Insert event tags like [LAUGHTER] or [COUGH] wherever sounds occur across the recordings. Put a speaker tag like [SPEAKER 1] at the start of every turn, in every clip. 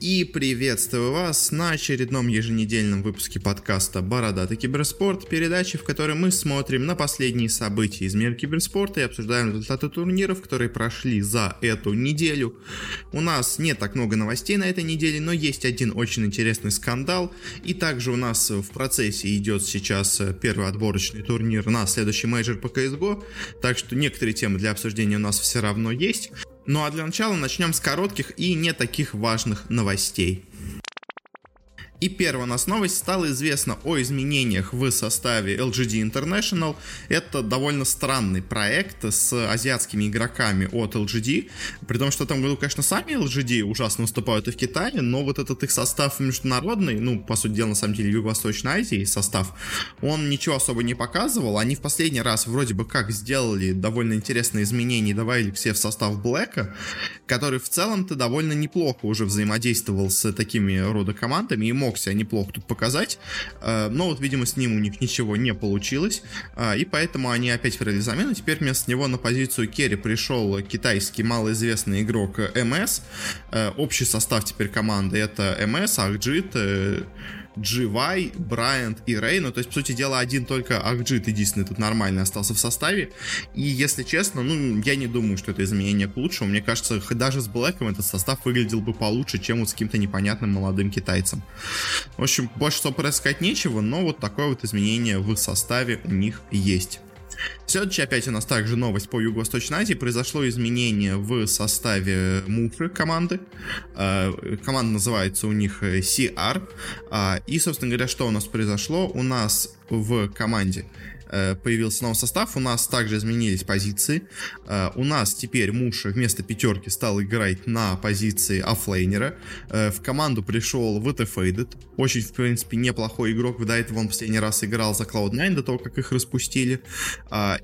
[SPEAKER 1] И приветствую вас на очередном еженедельном выпуске подкаста «Бородатый киберспорт», передачи, в которой мы смотрим на последние события из мира киберспорта и обсуждаем результаты турниров, которые прошли за эту неделю. У нас не так много новостей на этой неделе, но есть один очень интересный скандал, и также у нас в процессе идет сейчас первый отборочный турнир на следующий мейджор по CSGO, так что некоторые темы для обсуждения у нас все равно есть. Ну а для начала начнем с коротких и не таких важных новостей. И первая у нас новость стало известно о изменениях в составе LGD International. Это довольно странный проект с азиатскими игроками от LGD. При том, что в этом году, конечно, сами LGD ужасно уступают и в Китае, но вот этот их состав международный, ну, по сути дела, на самом деле, Юго-Восточной Азии состав, он ничего особо не показывал. Они в последний раз вроде бы как сделали довольно интересные изменения добавили все в состав Блэка, который в целом-то довольно неплохо уже взаимодействовал с такими рода командами и мог мог себя неплохо тут показать, э, но вот, видимо, с ним у них ничего не получилось, э, и поэтому они опять провели замену. Теперь вместо него на позицию Керри пришел китайский малоизвестный игрок МС. Э, общий состав теперь команды это МС, Ахджит, GY, Брайант и Рей. Ну, то есть, по сути дела, один только Акджит единственный тут нормально остался в составе. И, если честно, ну, я не думаю, что это изменение к лучшему. Мне кажется, даже с Блэком этот состав выглядел бы получше, чем вот с каким-то непонятным молодым китайцем. В общем, больше что сказать нечего, но вот такое вот изменение в составе у них есть. Следующая опять у нас также новость по Юго-Восточной Азии. Произошло изменение в составе Муфры команды. Э, команда называется у них CR. Э, и, собственно говоря, что у нас произошло? У нас в команде Э, появился новый состав, у нас также изменились позиции. Э, у нас теперь Муша вместо пятерки стал играть на позиции оффлейнера. Э, в команду пришел Faded. Очень, в принципе, неплохой игрок. До этого он последний раз играл за Cloud9 до того, как их распустили.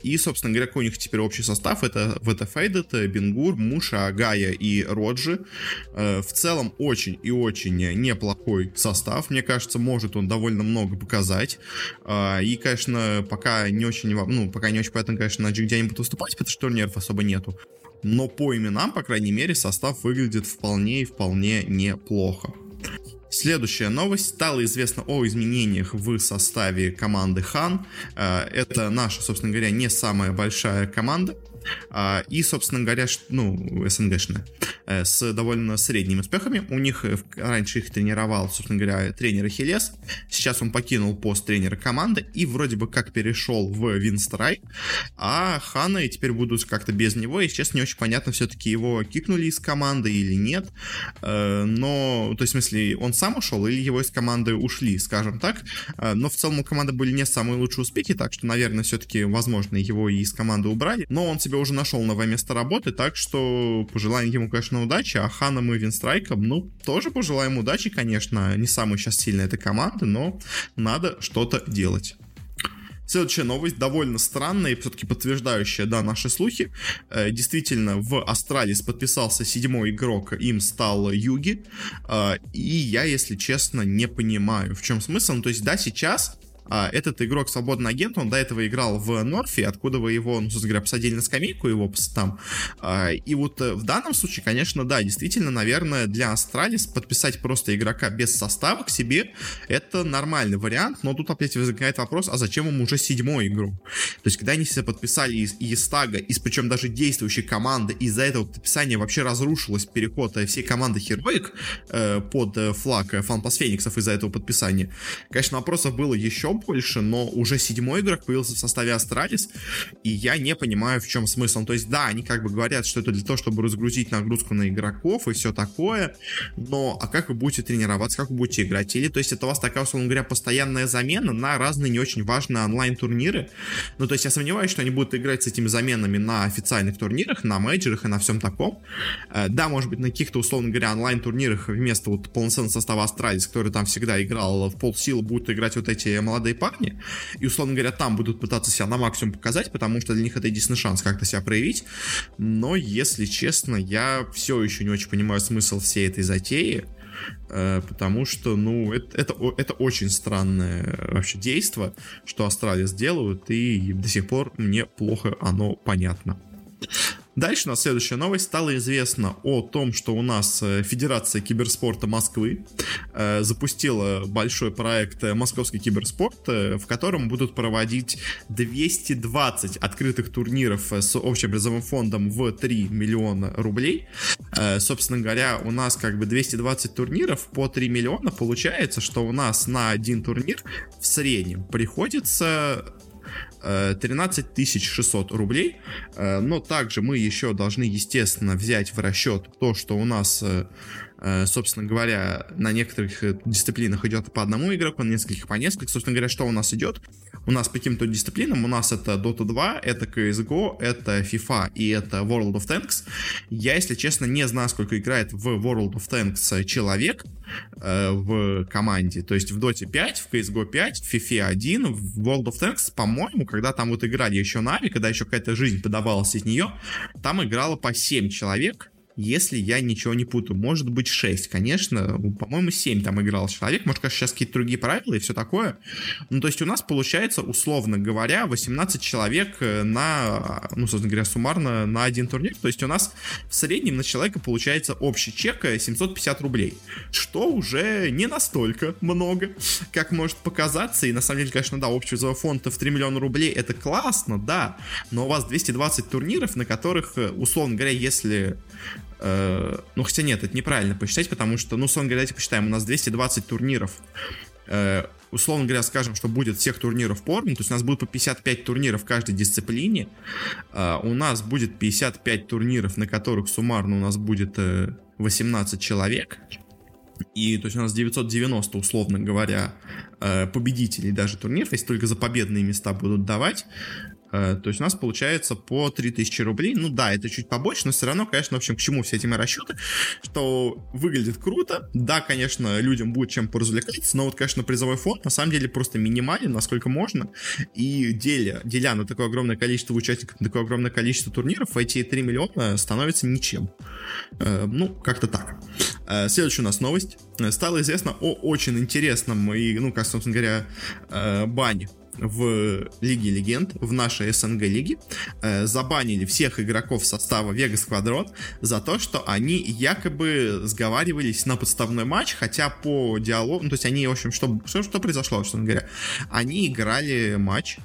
[SPEAKER 1] И, собственно говоря, у них теперь общий состав. Это Faded, Бенгур, Муша, Гая и Роджи. В целом, очень и очень неплохой состав. Мне кажется, может он довольно много показать. И, конечно, пока не очень, ну, пока не очень понятно, конечно, где они будут выступать, потому что турниров особо нету. Но по именам, по крайней мере, состав выглядит вполне и вполне неплохо. Следующая новость. Стало известно о изменениях в составе команды Хан. Э, это наша, собственно говоря, не самая большая команда. А, и, собственно говоря, ну, СНГшная, э, с довольно средними успехами. У них э, раньше их тренировал, собственно говоря, тренер Ахиллес. Сейчас он покинул пост тренера команды и вроде бы как перешел в Винстрай. А Ханы теперь будут как-то без него. И сейчас не очень понятно, все-таки его кикнули из команды или нет. Э, но, то есть, в смысле, он сам ушел или его из команды ушли, скажем так. Но в целом у команды были не самые лучшие успехи, так что, наверное, все-таки, возможно, его и из команды убрали. Но он себе уже нашел новое место работы, так что пожелаем ему, конечно, удачи, а Ханом и Винстрайком, ну, тоже пожелаем удачи, конечно, не самая сейчас сильная эта команда, но надо что-то делать. Следующая новость довольно странная и все-таки подтверждающая, да, наши слухи. Э, действительно, в Астралис подписался седьмой игрок, им стал JUGi. Э, и я, если честно, не понимаю, в чем смысл. Ну, то есть, да, сейчас а, этот игрок свободный агент, он до этого играл в North е, откуда вы его, ну, говоря, посадили на скамейку его там. А, и вот э, в данном случае, конечно, да, действительно, наверное, для Астралис подписать просто игрока без состава к себе, это нормальный вариант, но тут опять возникает вопрос, а зачем ему уже седьмой игрок? То есть, когда они себя подписали из, es3tag а, из причем даже действующей команды, из-за этого подписания вообще разрушилось переход всей команды Heroic э, под э, флаг FunPlus Phoenix ов из-за этого подписания. Конечно, вопросов было еще больше, но уже седьмой игрок появился в составе Астралис, и я не понимаю, в чем смысл. То есть, да, они как бы говорят, что это для того, чтобы разгрузить нагрузку на игроков и все такое, но а как вы будете тренироваться, как вы будете играть? Или, то есть, это у вас такая, условно говоря, постоянная замена на разные не очень важные онлайн-турниры? Ну, то есть, я сомневаюсь, что они будут играть с этими заменами на официальных турнирах, на мейджерах и на всем таком. Э, да, может быть, на каких-то, условно говоря, онлайн-турнирах вместо вот полноценного состава Астралис, который там всегда играл в полсилы, будут играть вот эти молодые молодые парни, и, условно говоря, там будут пытаться себя на максимум показать, потому что для них это единственный шанс как-то себя проявить. Но, если честно, я все еще не очень понимаю смысл всей этой затеи, э, потому что, ну, это, это, это очень странное вообще действие, что Астралис делают, и до сих пор мне плохо оно понятно. Дальше у нас следующая новость. Стало известно о том, что у нас э, Федерация киберспорта Москвы э, запустила большой проект э, «Московский киберспорт», в котором будут проводить 220 открытых турниров с общим призовым фондом в 3 миллиона рублей. Собственно говоря, у нас как бы 220 турниров по 3 миллиона. Получается, что у нас на один турнир в среднем приходится 13 э, 600 рублей. Э, но также мы еще должны, естественно, взять в расчет то, что у нас э, собственно говоря, на некоторых дисциплинах идет по одному игроку, на нескольких по нескольким. Собственно говоря, что у нас идет? У нас по каким-то дисциплинам у нас это Dota 2, это CSGO, это FIFA и это World of Tanks. Я, если честно, не знаю, сколько играет в World of Tanks человек э, в команде. То есть в Dota 5, в CSGO 5, в FIFA 1, в World of Tanks, по-моему, когда там вот играли еще Нави, когда еще какая-то жизнь подавалась из нее, там играло по 7 человек, если я ничего не путаю. Может быть 6, конечно. По-моему, 7 там играл человек. Может, конечно, сейчас какие-то другие правила и все такое. Ну, то есть у нас получается, условно говоря, 18 человек э, на, ну, собственно говоря, суммарно на один турнир. То есть у нас в среднем на человека получается общий чек 750 рублей. Что уже не настолько много, как может показаться. И на самом деле, конечно, да, общий призовой фонд в 3 миллиона рублей это классно, да. Но у вас 220 турниров, на которых, э, условно говоря, если Э, ну, хотя нет, это неправильно посчитать, потому что, ну, условно говоря, давайте посчитаем, у нас 220 турниров. Э, условно говоря, скажем, что будет всех турниров поровну, то есть у нас будет по 55 турниров в каждой дисциплине. Э, у нас будет 55 турниров, на которых суммарно у нас будет 18 человек. И то есть у нас 990, условно говоря, победителей даже турниров, если только за победные места будут давать. Э, то есть у нас получается по 3000 рублей. Ну да, это чуть побольше, но все равно, конечно, в общем, к чему все эти мои расчеты, что выглядит круто. Да, конечно, людям будет чем поразвлекаться, но вот, конечно, призовой фонд на самом деле просто минимален, насколько можно. И деля, деля на такое огромное количество участников, на такое огромное количество турниров, эти 3 миллиона становятся ничем. Э, ну, как-то так. Э, следующая у нас новость. Стало известно о очень интересном и, ну, как, собственно говоря, бане в Лиге Легенд, в нашей СНГ лиге, э, забанили всех игроков состава Вега Сквадрон за то, что они якобы сговаривались на подставной матч, хотя по диалогу, ну, то есть они, в общем, что, что, что произошло, собственно говоря, они играли матч,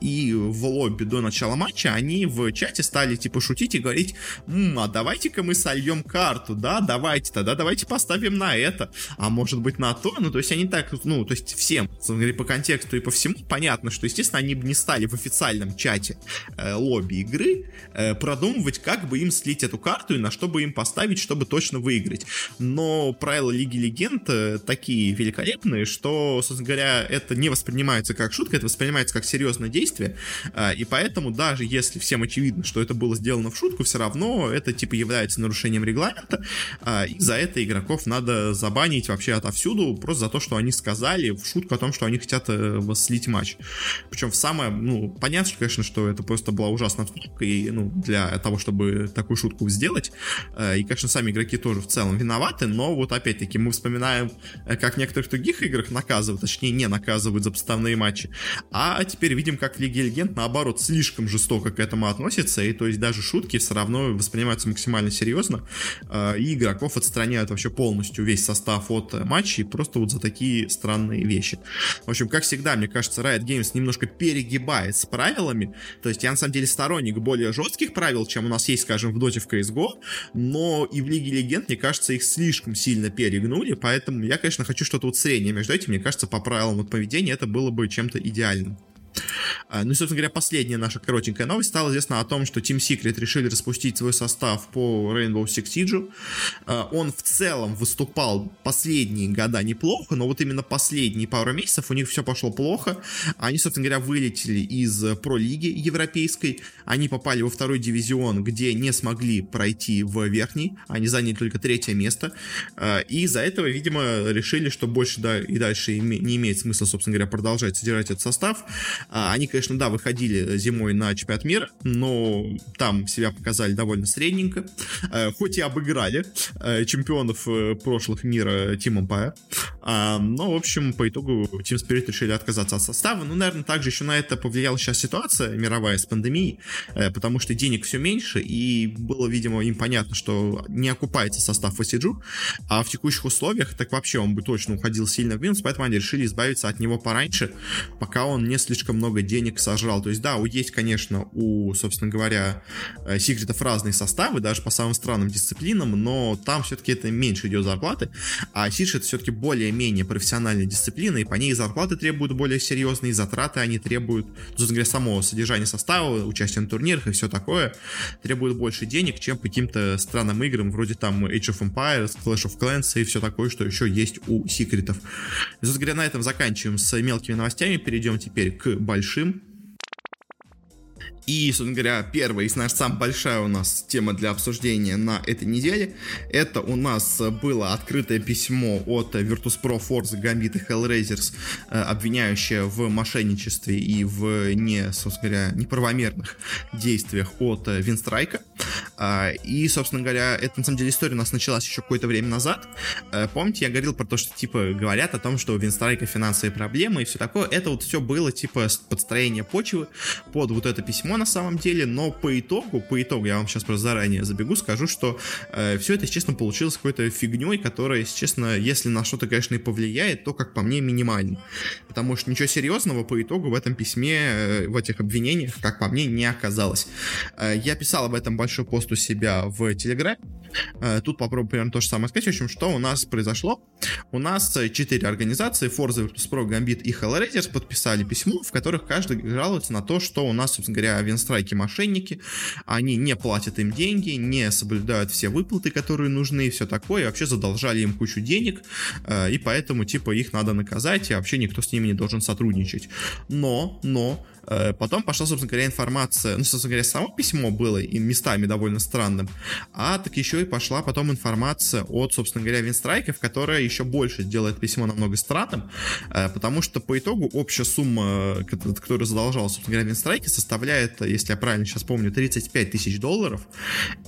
[SPEAKER 1] и в лобби до начала матча они в чате стали типа шутить и говорить, М, а давайте-ка мы сольем карту, да, давайте тогда, давайте поставим на это, а может быть на то, ну то есть они так, ну то есть всем, по контексту и по всему понятно, что естественно они бы не стали в официальном чате э, лобби игры э, продумывать, как бы им слить эту карту и на что бы им поставить, чтобы точно выиграть. Но правила Лиги Легенд э, такие великолепные, что, собственно говоря, это не воспринимается как шутка, это воспринимается как серьезно серьезное действие, а, и поэтому даже если всем очевидно, что это было сделано в шутку, все равно это типа является нарушением регламента, а, и за это игроков надо забанить вообще отовсюду, просто за то, что они сказали в шутку о том, что они хотят э, слить матч. Причем в самое, ну, понятно, конечно, что это просто была ужасная шутка, и, ну, для того, чтобы такую шутку сделать, э, и, конечно, сами игроки тоже в целом виноваты, но вот опять-таки мы вспоминаем, э, как в некоторых других играх наказывают, точнее, не наказывают за подставные матчи, а теперь видим видим, как в Лиге Легенд, наоборот, слишком жестоко к этому относится, и то есть даже шутки все равно воспринимаются максимально серьезно, э, и игроков отстраняют вообще полностью весь состав от матчей просто вот за такие странные вещи. В общем, как всегда, мне кажется, Riot Games немножко перегибает с правилами, то есть я на самом деле сторонник более жестких правил, чем у нас есть, скажем, в Dota в CSGO, но и в Лиге Легенд, мне кажется, их слишком сильно перегнули, поэтому я, конечно, хочу что-то вот среднее между этим, мне кажется, по правилам вот поведения это было бы чем-то идеальным. А, ну и, собственно говоря, последняя наша коротенькая новость. Стало известно о том, что Team Secret решили распустить свой состав по Rainbow Six Siege. А, он в целом выступал последние года неплохо, но вот именно последние пару месяцев у них все пошло плохо. Они, собственно говоря, вылетели из про-лиги европейской. Они попали во второй дивизион, где не смогли пройти в верхний. Они заняли только третье место. А, и из-за этого, видимо, решили, что больше да, и дальше не имеет смысла, собственно говоря, продолжать содержать этот состав. А, они, конечно, да, выходили зимой на чемпионат мира, но там себя показали довольно средненько. А, хоть и обыграли а, чемпионов э, прошлых мира Team Empire. А, но, в общем, по итогу Team Spirit решили отказаться от состава. Ну, наверное, также еще на это повлияла сейчас ситуация мировая с пандемией, э, потому что денег все меньше, и было, видимо, им понятно, что не окупается состав Васиджу, а в текущих условиях так вообще он бы точно уходил сильно в минус, поэтому они решили избавиться от него пораньше, пока он не слишком много денег сожрал. То есть, да, есть, конечно, у, собственно говоря, секретов разные составы, даже по самым странным дисциплинам, но там все-таки это меньше идет зарплаты, а Сидж это все-таки более-менее профессиональная дисциплина, и по ней зарплаты требуют более серьезные, затраты они требуют, собственно говоря, самого содержания состава, участия на турнирах и все такое, требуют больше денег, чем по каким-то странным играм, вроде там Age of Empires, Clash of Clans и все такое, что еще есть у секретов. Собственно говоря, на этом заканчиваем с мелкими новостями, перейдем теперь к большим. И, собственно говоря, первая и, наверное, самая большая у нас тема для обсуждения на этой неделе, это у нас было открытое письмо от Virtus.pro, Forza, Gambit и Hellraisers, э, обвиняющее в мошенничестве и в не, собственно говоря, неправомерных действиях от Винстрайка. А, и, собственно говоря, это, на самом деле, история у нас началась еще какое-то время назад. Э, помните, я говорил про то, что, типа, говорят о том, что у Винстрайка финансовые проблемы и все такое. Это вот все было, типа, подстроение почвы под вот это письмо, на самом деле, но по итогу, по итогу, я вам сейчас просто заранее забегу, скажу, что э, все это, честно, получилось какой-то фигней, которая, если честно, если на что-то, конечно, и повлияет, то, как по мне, минимально. Потому что ничего серьезного по итогу в этом письме, э, в этих обвинениях, как по мне, не оказалось. Э, я писал об этом большой пост у себя в Телеграме. Э, тут попробую примерно то же самое сказать. В общем, что у нас произошло? У нас четыре организации, Forza, Virtus.pro, Gambit и Hellraisers подписали письмо, в которых каждый жалуется на то, что у нас, собственно говоря, Винстрайки мошенники, они не платят им деньги, не соблюдают все выплаты, которые нужны и все такое, и вообще задолжали им кучу денег, э, и поэтому, типа, их надо наказать, и вообще никто с ними не должен сотрудничать. Но, но, потом пошла, собственно говоря, информация, ну, собственно говоря, само письмо было и местами довольно странным, а так еще и пошла потом информация от, собственно говоря, Винстрайков, которая еще больше делает письмо намного странным, э, потому что по итогу общая сумма, которую задолжал, собственно говоря, Винстрайки, составляет, если я правильно сейчас помню, 35 тысяч долларов,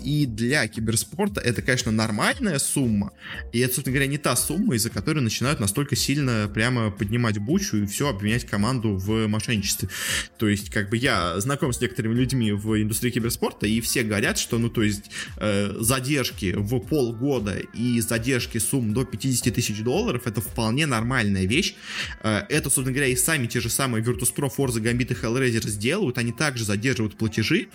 [SPEAKER 1] и для киберспорта это, конечно, нормальная сумма, и это, собственно говоря, не та сумма, из-за которой начинают настолько сильно прямо поднимать бучу и все обвинять команду в мошенничестве. То есть, как бы я знаком с некоторыми людьми в индустрии киберспорта, и все говорят, что, ну, то есть, э, задержки в полгода и задержки сумм до 50 тысяч долларов это вполне нормальная вещь. Э, это, собственно говоря, и сами те же самые Virtus.pro, Forza, Gambit и Hellraiser сделают, они также задерживают платежи.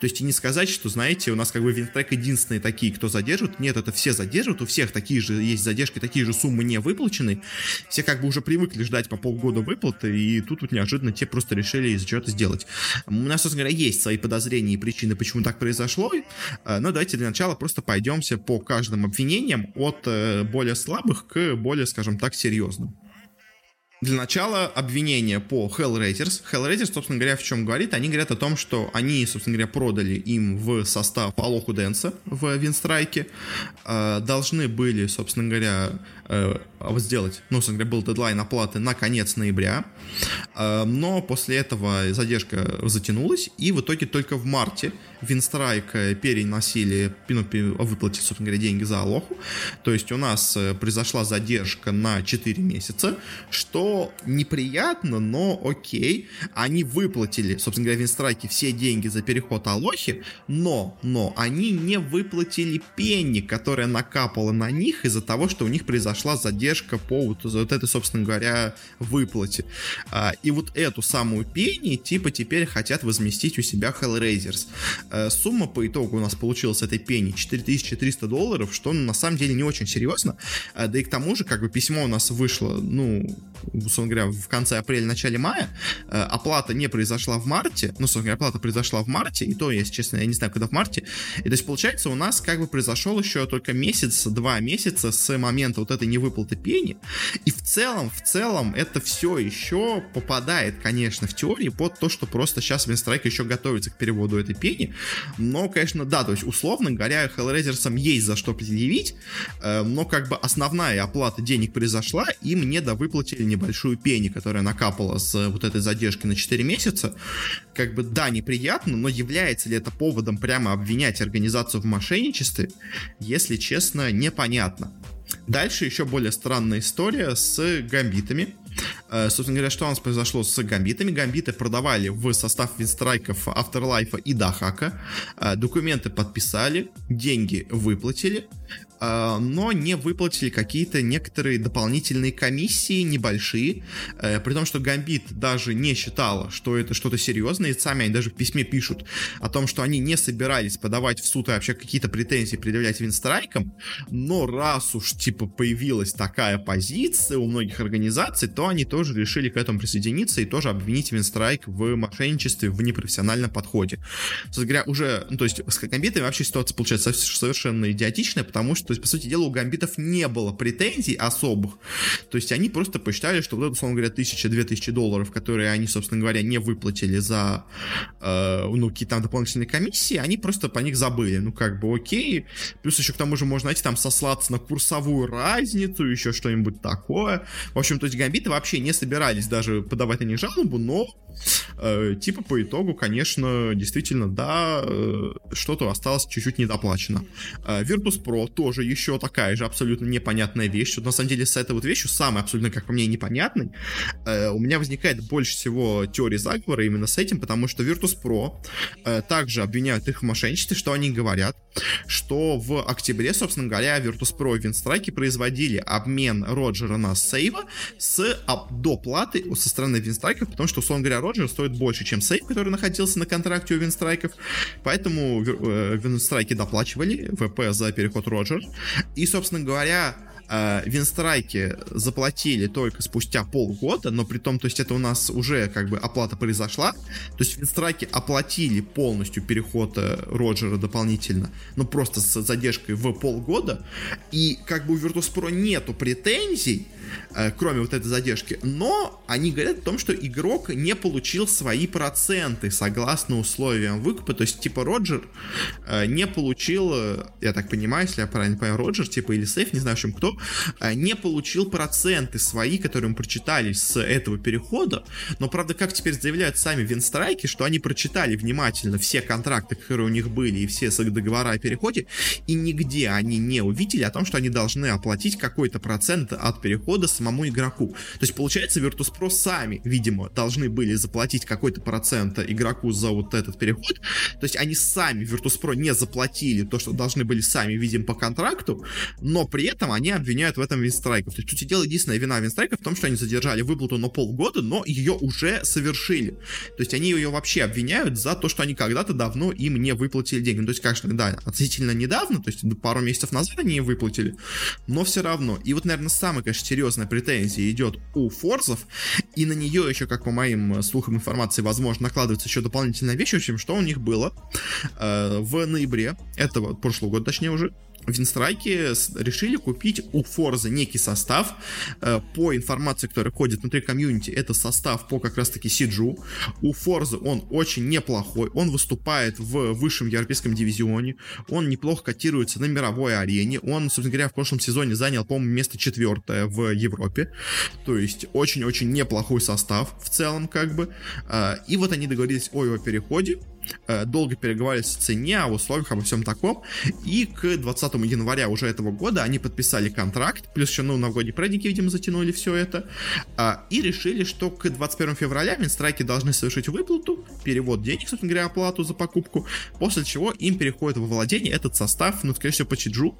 [SPEAKER 1] То есть, и не сказать, что, знаете, у нас как бы Винтрек единственные такие, кто задерживает. Нет, это все задерживают, у всех такие же есть задержки, такие же суммы не выплачены. Все как бы уже привыкли ждать по полгода выплаты, и тут вот неожиданно те просто решили из что-то сделать. У нас, собственно говоря, есть свои подозрения и причины, почему так произошло, э, но давайте для начала просто пойдемся по каждым обвинениям от э, более слабых к более, скажем так, серьезным. Для начала обвинение по Hellraisers. Hellraisers, собственно говоря, в чем говорит? Они говорят о том, что они, собственно говоря, продали им в состав Алоху Дэнса в Винстрайке. Э, должны были, собственно говоря, э, сделать, ну, собственно говоря, был дедлайн оплаты на конец ноября. Э, но после этого задержка затянулась, и в итоге только в марте Винстрайк переносили, ну, выплатить, собственно говоря, деньги за Алоху. То есть у нас произошла задержка на 4 месяца, что неприятно, но окей. Они выплатили, собственно говоря, Винстрайке все деньги за переход Алохи, но, но они не выплатили пенни, которая накапала на них из-за того, что у них произошла задержка по вот, вот этой, собственно говоря, выплате. А, и вот эту самую пенни, типа, теперь хотят возместить у себя Hellraisers. А, сумма по итогу у нас получилась этой пенни 4300 долларов, что на самом деле не очень серьезно. А, да и к тому же, как бы письмо у нас вышло, ну, собственно говоря, в конце апреля, начале мая. Э, оплата не произошла в марте. Ну, собственно говоря, оплата произошла в марте, и то, если честно, я не знаю, когда в марте. И то есть, получается, у нас как бы произошел еще только месяц, два месяца с момента вот этой невыплаты пени. И в целом, в целом, это все еще попадает, конечно, в теории под то, что просто сейчас Винстрайк еще готовится к переводу этой пени. Но, конечно, да, то есть, условно говоря, Hellraisers'ам есть за что предъявить, э, но как бы основная оплата денег произошла, им не довыплатили небольшую пени, которая накапала с вот этой задержки на 4 месяца, как бы, да, неприятно, но является ли это поводом прямо обвинять организацию в мошенничестве, если честно, непонятно. Дальше еще более странная история с гамбитами. Э, собственно говоря, что у нас произошло с гамбитами? Гамбиты продавали в состав винстрайков Afterlife и Дахака. Э, документы подписали, деньги выплатили. А, но не выплатили какие-то некоторые дополнительные комиссии, небольшие, э, при том, что Гамбит даже не считала, что это что-то серьезное, и сами они даже в письме пишут о том, что они не собирались подавать в суд и вообще какие-то претензии предъявлять Винстрайкам, но раз уж, типа, появилась такая позиция у многих организаций, то они тоже решили к этому присоединиться и тоже обвинить Винстрайк в мошенничестве, в непрофессиональном подходе. Собственно говоря, уже, ну, то есть с Гамбитами вообще ситуация получается совершенно идиотичная, потому что то есть, по сути дела, у гамбитов не было претензий особых. То есть они просто посчитали, что вот это, условно говоря, тысяча-две тысячи долларов, которые они, собственно говоря, не выплатили за, э, ну, какие-то там дополнительные комиссии, они просто по них забыли. Ну, как бы окей. Плюс еще к тому же можно, знаете, там сослаться на курсовую разницу, еще что-нибудь такое. В общем, то есть гамбиты вообще не собирались даже подавать на них жалобу, но типа по итогу, конечно, действительно, да, э, что-то осталось чуть-чуть недоплачено. Э, Virtus Pro тоже еще такая же абсолютно непонятная вещь. Вот на самом деле с этой вот вещью, самой абсолютно, как по мне, непонятной, у меня возникает больше всего теории заговора именно с этим, потому что Virtus Pro также обвиняют их в мошенничестве, что они говорят, что в октябре, собственно говоря, Virtus Pro и Винстрайки производили обмен Роджера на сейва с доплаты со стороны Винстрайков, потому что, условно говоря, Роджер стоит больше, чем сейф, который находился на контракте у Винстрайков. Поэтому э, Винстрайки доплачивали ВП за переход Роджер. И, собственно говоря, э, Винстрайки заплатили только спустя полгода, но при том, то есть это у нас уже как бы оплата произошла, то есть Винстрайки оплатили полностью переход э, Роджера дополнительно, но просто с задержкой в полгода, и как бы у Virtus.pro нету претензий, кроме вот этой задержки. Но они говорят о том, что игрок не получил свои проценты согласно условиям выкупа. То есть, типа, Роджер э, не получил, э, я так понимаю, если я правильно понимаю, Роджер, типа, или Сейф, не знаю, в общем, кто, не получил проценты свои, которые мы прочитали с этого перехода. Но, правда, как теперь заявляют сами Винстрайки, что они прочитали внимательно все контракты, которые у них были, и все договора о переходе, и нигде они не увидели о том, что они должны оплатить какой-то процент от перехода года самому игроку. То есть, получается, Virtus.pro сами, видимо, должны были заплатить какой-то процент игроку за вот этот переход. То есть, они сами, Virtus.pro, не заплатили то, что должны были сами, видим, по контракту, но при этом они обвиняют в этом Винстрайков. То есть, сути дела, единственная вина Винстрайков в том, что они задержали выплату на полгода, но ее уже совершили. То есть, они ее вообще обвиняют за то, что они когда-то давно им не выплатили деньги. Ну, то есть, конечно, да, относительно недавно, то есть, пару месяцев назад они выплатили, но все равно. И вот, наверное, самый, конечно, серьезный серьезная претензия идет у Форзов, и на нее еще, как по моим э, слухам информации, возможно, накладывается еще дополнительная вещь, в общем, что у них было э, в ноябре этого, прошлого года, точнее уже, Винстрайки решили купить у Форза некий состав. Э, по информации, которая ходит внутри комьюнити, это состав по как раз-таки Сиджу. У Форза он очень неплохой. Он выступает в высшем европейском дивизионе. Он неплохо котируется на мировой арене. Он, собственно говоря, в прошлом сезоне занял, по-моему, место четвертое в Европе. То есть очень-очень неплохой состав в целом, как бы. Э, и вот они договорились о его переходе. Э, долго переговаривались о цене, о условиях, обо всем таком. И к 20 января уже этого года они подписали контракт, плюс еще, ну, новогодние праздники, видимо, затянули все это, а, и решили, что к 21 февраля Минстрайки должны совершить выплату, перевод денег, собственно говоря, оплату за покупку, после чего им переходит во владение этот состав, ну, скорее всего, по Чиджу.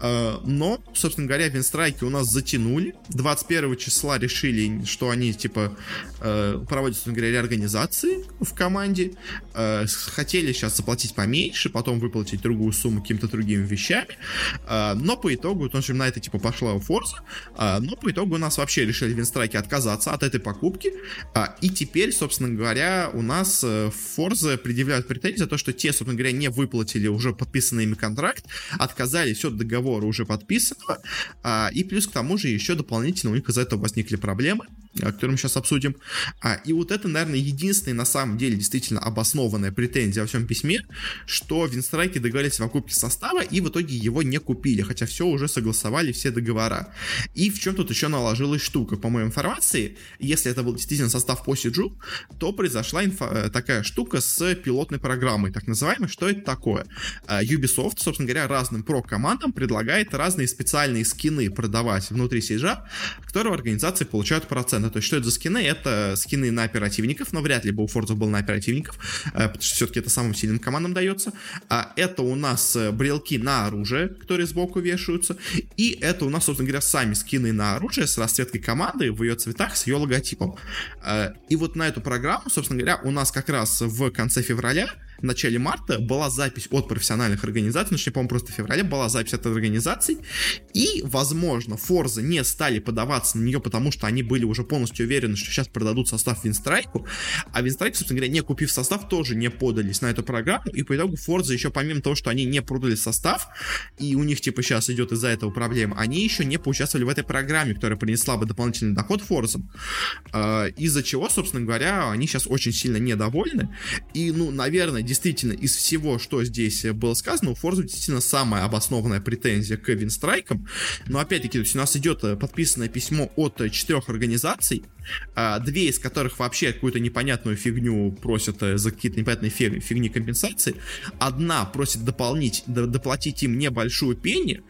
[SPEAKER 1] А, но, собственно говоря, Винстрайки у нас затянули. 21 числа решили, что они, типа, э, проводят, собственно говоря, реорганизации в команде, э, хотели сейчас заплатить поменьше, потом выплатить другую сумму каким-то другим вещами, а, но по итогу, в общем, на это типа пошла Forza, а, но по итогу у нас вообще решили Винстрайки отказаться от этой покупки, а, и теперь, собственно говоря, у нас э, предъявляют претензии за то, что те, собственно говоря, не выплатили уже подписанный ими контракт, отказались от договора уже подписанного, и плюс к тому же еще дополнительно у них из-за этого возникли проблемы, который мы сейчас обсудим. А, и вот это, наверное, единственная на самом деле действительно обоснованная претензия во всем письме, что Винстрайки договорились о покупке состава и в итоге его не купили, хотя все уже согласовали, все договора. И в чем тут еще наложилась штука? По моей информации, если это был действительно состав по Сиджу, то произошла инфа- э, такая штука с пилотной программой, так называемой. Что это такое? А, Ubisoft, собственно говоря, разным про-командам предлагает разные специальные скины продавать внутри Сиджа, которые организации получают проценты. То есть, что это за скины? Это скины на оперативников, но вряд ли бы у Forza был на оперативников, э, потому что все-таки это самым сильным командам дается. А это у нас э, брелки на оружие, которые сбоку вешаются. И это у нас, собственно говоря, сами скины на оружие с расцветкой команды в ее цветах, с ее логотипом. Э, и вот на эту программу, собственно говоря, у нас как раз в конце февраля в начале марта была запись от профессиональных организаций, ну, по-моему, просто в феврале была запись от организаций, и, возможно, Форза не стали подаваться на нее, потому что они были уже полностью уверены, что сейчас продадут состав Винстрайку, а Винстрайк, собственно говоря, не купив состав, тоже не подались на эту программу, и по итогу Форза еще помимо того, что они не продали состав, и у них, типа, сейчас идет из-за этого проблема, они еще не поучаствовали в этой программе, которая принесла бы дополнительный доход Форзам, а, из-за чего, собственно говоря, они сейчас очень сильно недовольны, и, ну, наверное, действительно, из всего, что здесь было сказано, у Forza действительно самая обоснованная претензия к Винстрайкам. Но опять-таки, то есть у нас идет э, подписанное письмо от э, четырех организаций, а, две из которых вообще какую-то непонятную фигню просят э, за какие-то непонятные фиг, фигни компенсации. Одна просит дополнить, доплатить им небольшую пени,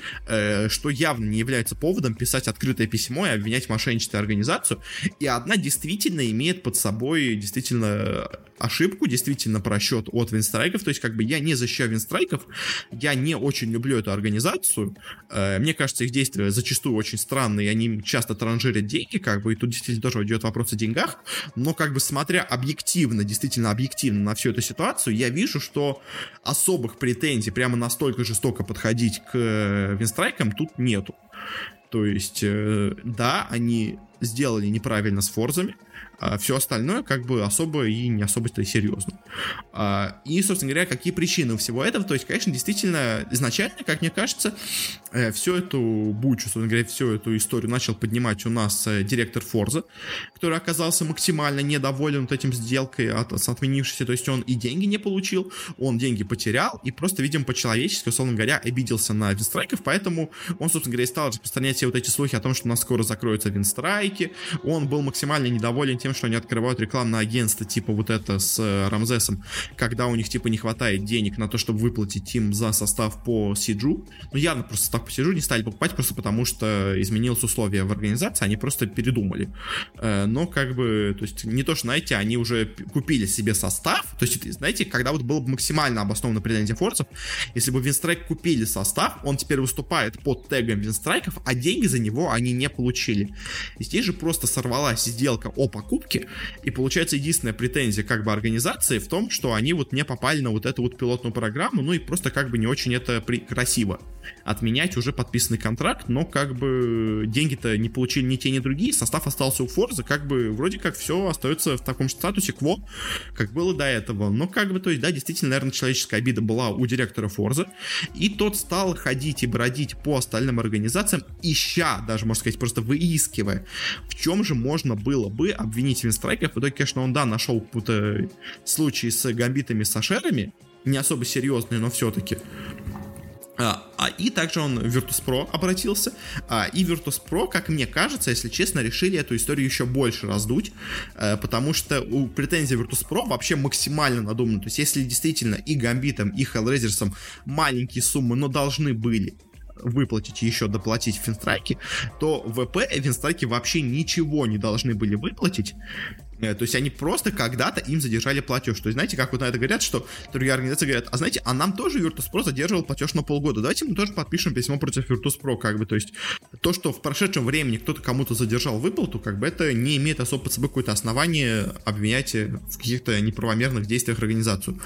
[SPEAKER 1] что явно не является поводом писать открытое письмо и обвинять в мошенничестве организацию. И одна действительно имеет под собой действительно ошибку, действительно просчет от Винстрайков, то есть как бы я не защищаю Винстрайков, я не очень люблю эту организацию, э, мне кажется, их действия зачастую очень странные, они часто транжирят деньги, как бы, и тут действительно тоже идет вопрос о деньгах, но как бы смотря объективно, действительно объективно на всю эту ситуацию, я вижу, что особых претензий прямо настолько жестоко подходить к э, Винстрайкам тут нету. То есть, э, да, они сделали неправильно с форзами, а все остальное как бы особо и не особо-то серьезно. А, и, собственно говоря, какие причины всего этого? То есть, конечно, действительно, изначально, как мне кажется, э, всю эту бучу, собственно говоря, всю эту историю начал поднимать у нас э, директор Форза, который оказался максимально недоволен вот этим сделкой от, с отменившейся, то есть он и деньги не получил, он деньги потерял, и просто, видимо, по-человечески, условно говоря, обиделся на винстрайков, поэтому он, собственно говоря, и стал распространять все вот эти слухи о том, что у нас скоро закроются винстрайки, он был максимально недоволен тем, что они открывают рекламное агентство, типа вот это с э, Рамзесом, когда у них типа не хватает денег на то, чтобы выплатить им за состав по Сиджу. Ну, явно просто состав по Сиджу не стали покупать просто потому, что изменилось условия в организации, они просто передумали. Э, но как бы, то есть не то, что, знаете, они уже купили себе состав, то есть, знаете, когда вот было бы максимально обосновано претензия форцев, если бы Винстрайк купили состав, он теперь выступает под тегом Винстрайков, а деньги за него они не получили. И здесь же просто сорвалась сделка о покупке, и получается единственная претензия как бы организации в том, что они вот не попали на вот эту вот пилотную программу, ну и просто как бы не очень это при... красиво отменять уже подписанный контракт, но как бы деньги-то не получили ни те, ни другие, состав остался у Форза, как бы вроде как все остается в таком статусе кво, как было до этого. Но как бы, то есть, да, действительно, наверное, человеческая обида была у директора Форза, и тот стал ходить и бродить по остальным организациям, ища, даже, можно сказать, просто выискивая, в чем же можно было бы обвинить Винстрайка. В итоге, конечно, он, да, нашел какой-то случай с гамбитами, с ашерами, не особо серьезные, но все-таки. А, а, и также он в Virtus.pro обратился. А, и Virtus.pro, как мне кажется, если честно, решили эту историю еще больше раздуть, а, потому что у претензий Virtus.pro вообще максимально надуманы. То есть, если действительно и Гамбитом, и Hellraisers'ом маленькие суммы, но должны были выплатить и еще доплатить Финстрайки, то ВП Финстрайки вообще ничего не должны были выплатить, то есть они просто когда-то им задержали платеж. То есть, знаете, как вот на это говорят, что другие организации говорят, а знаете, а нам тоже Virtus.pro задерживал платеж на полгода. Давайте мы тоже подпишем письмо против Virtus.pro, как бы. То есть то, что в прошедшем времени кто-то кому-то задержал выплату, как бы это не имеет особо под собой какое-то основание обвинять в каких-то неправомерных действиях организацию.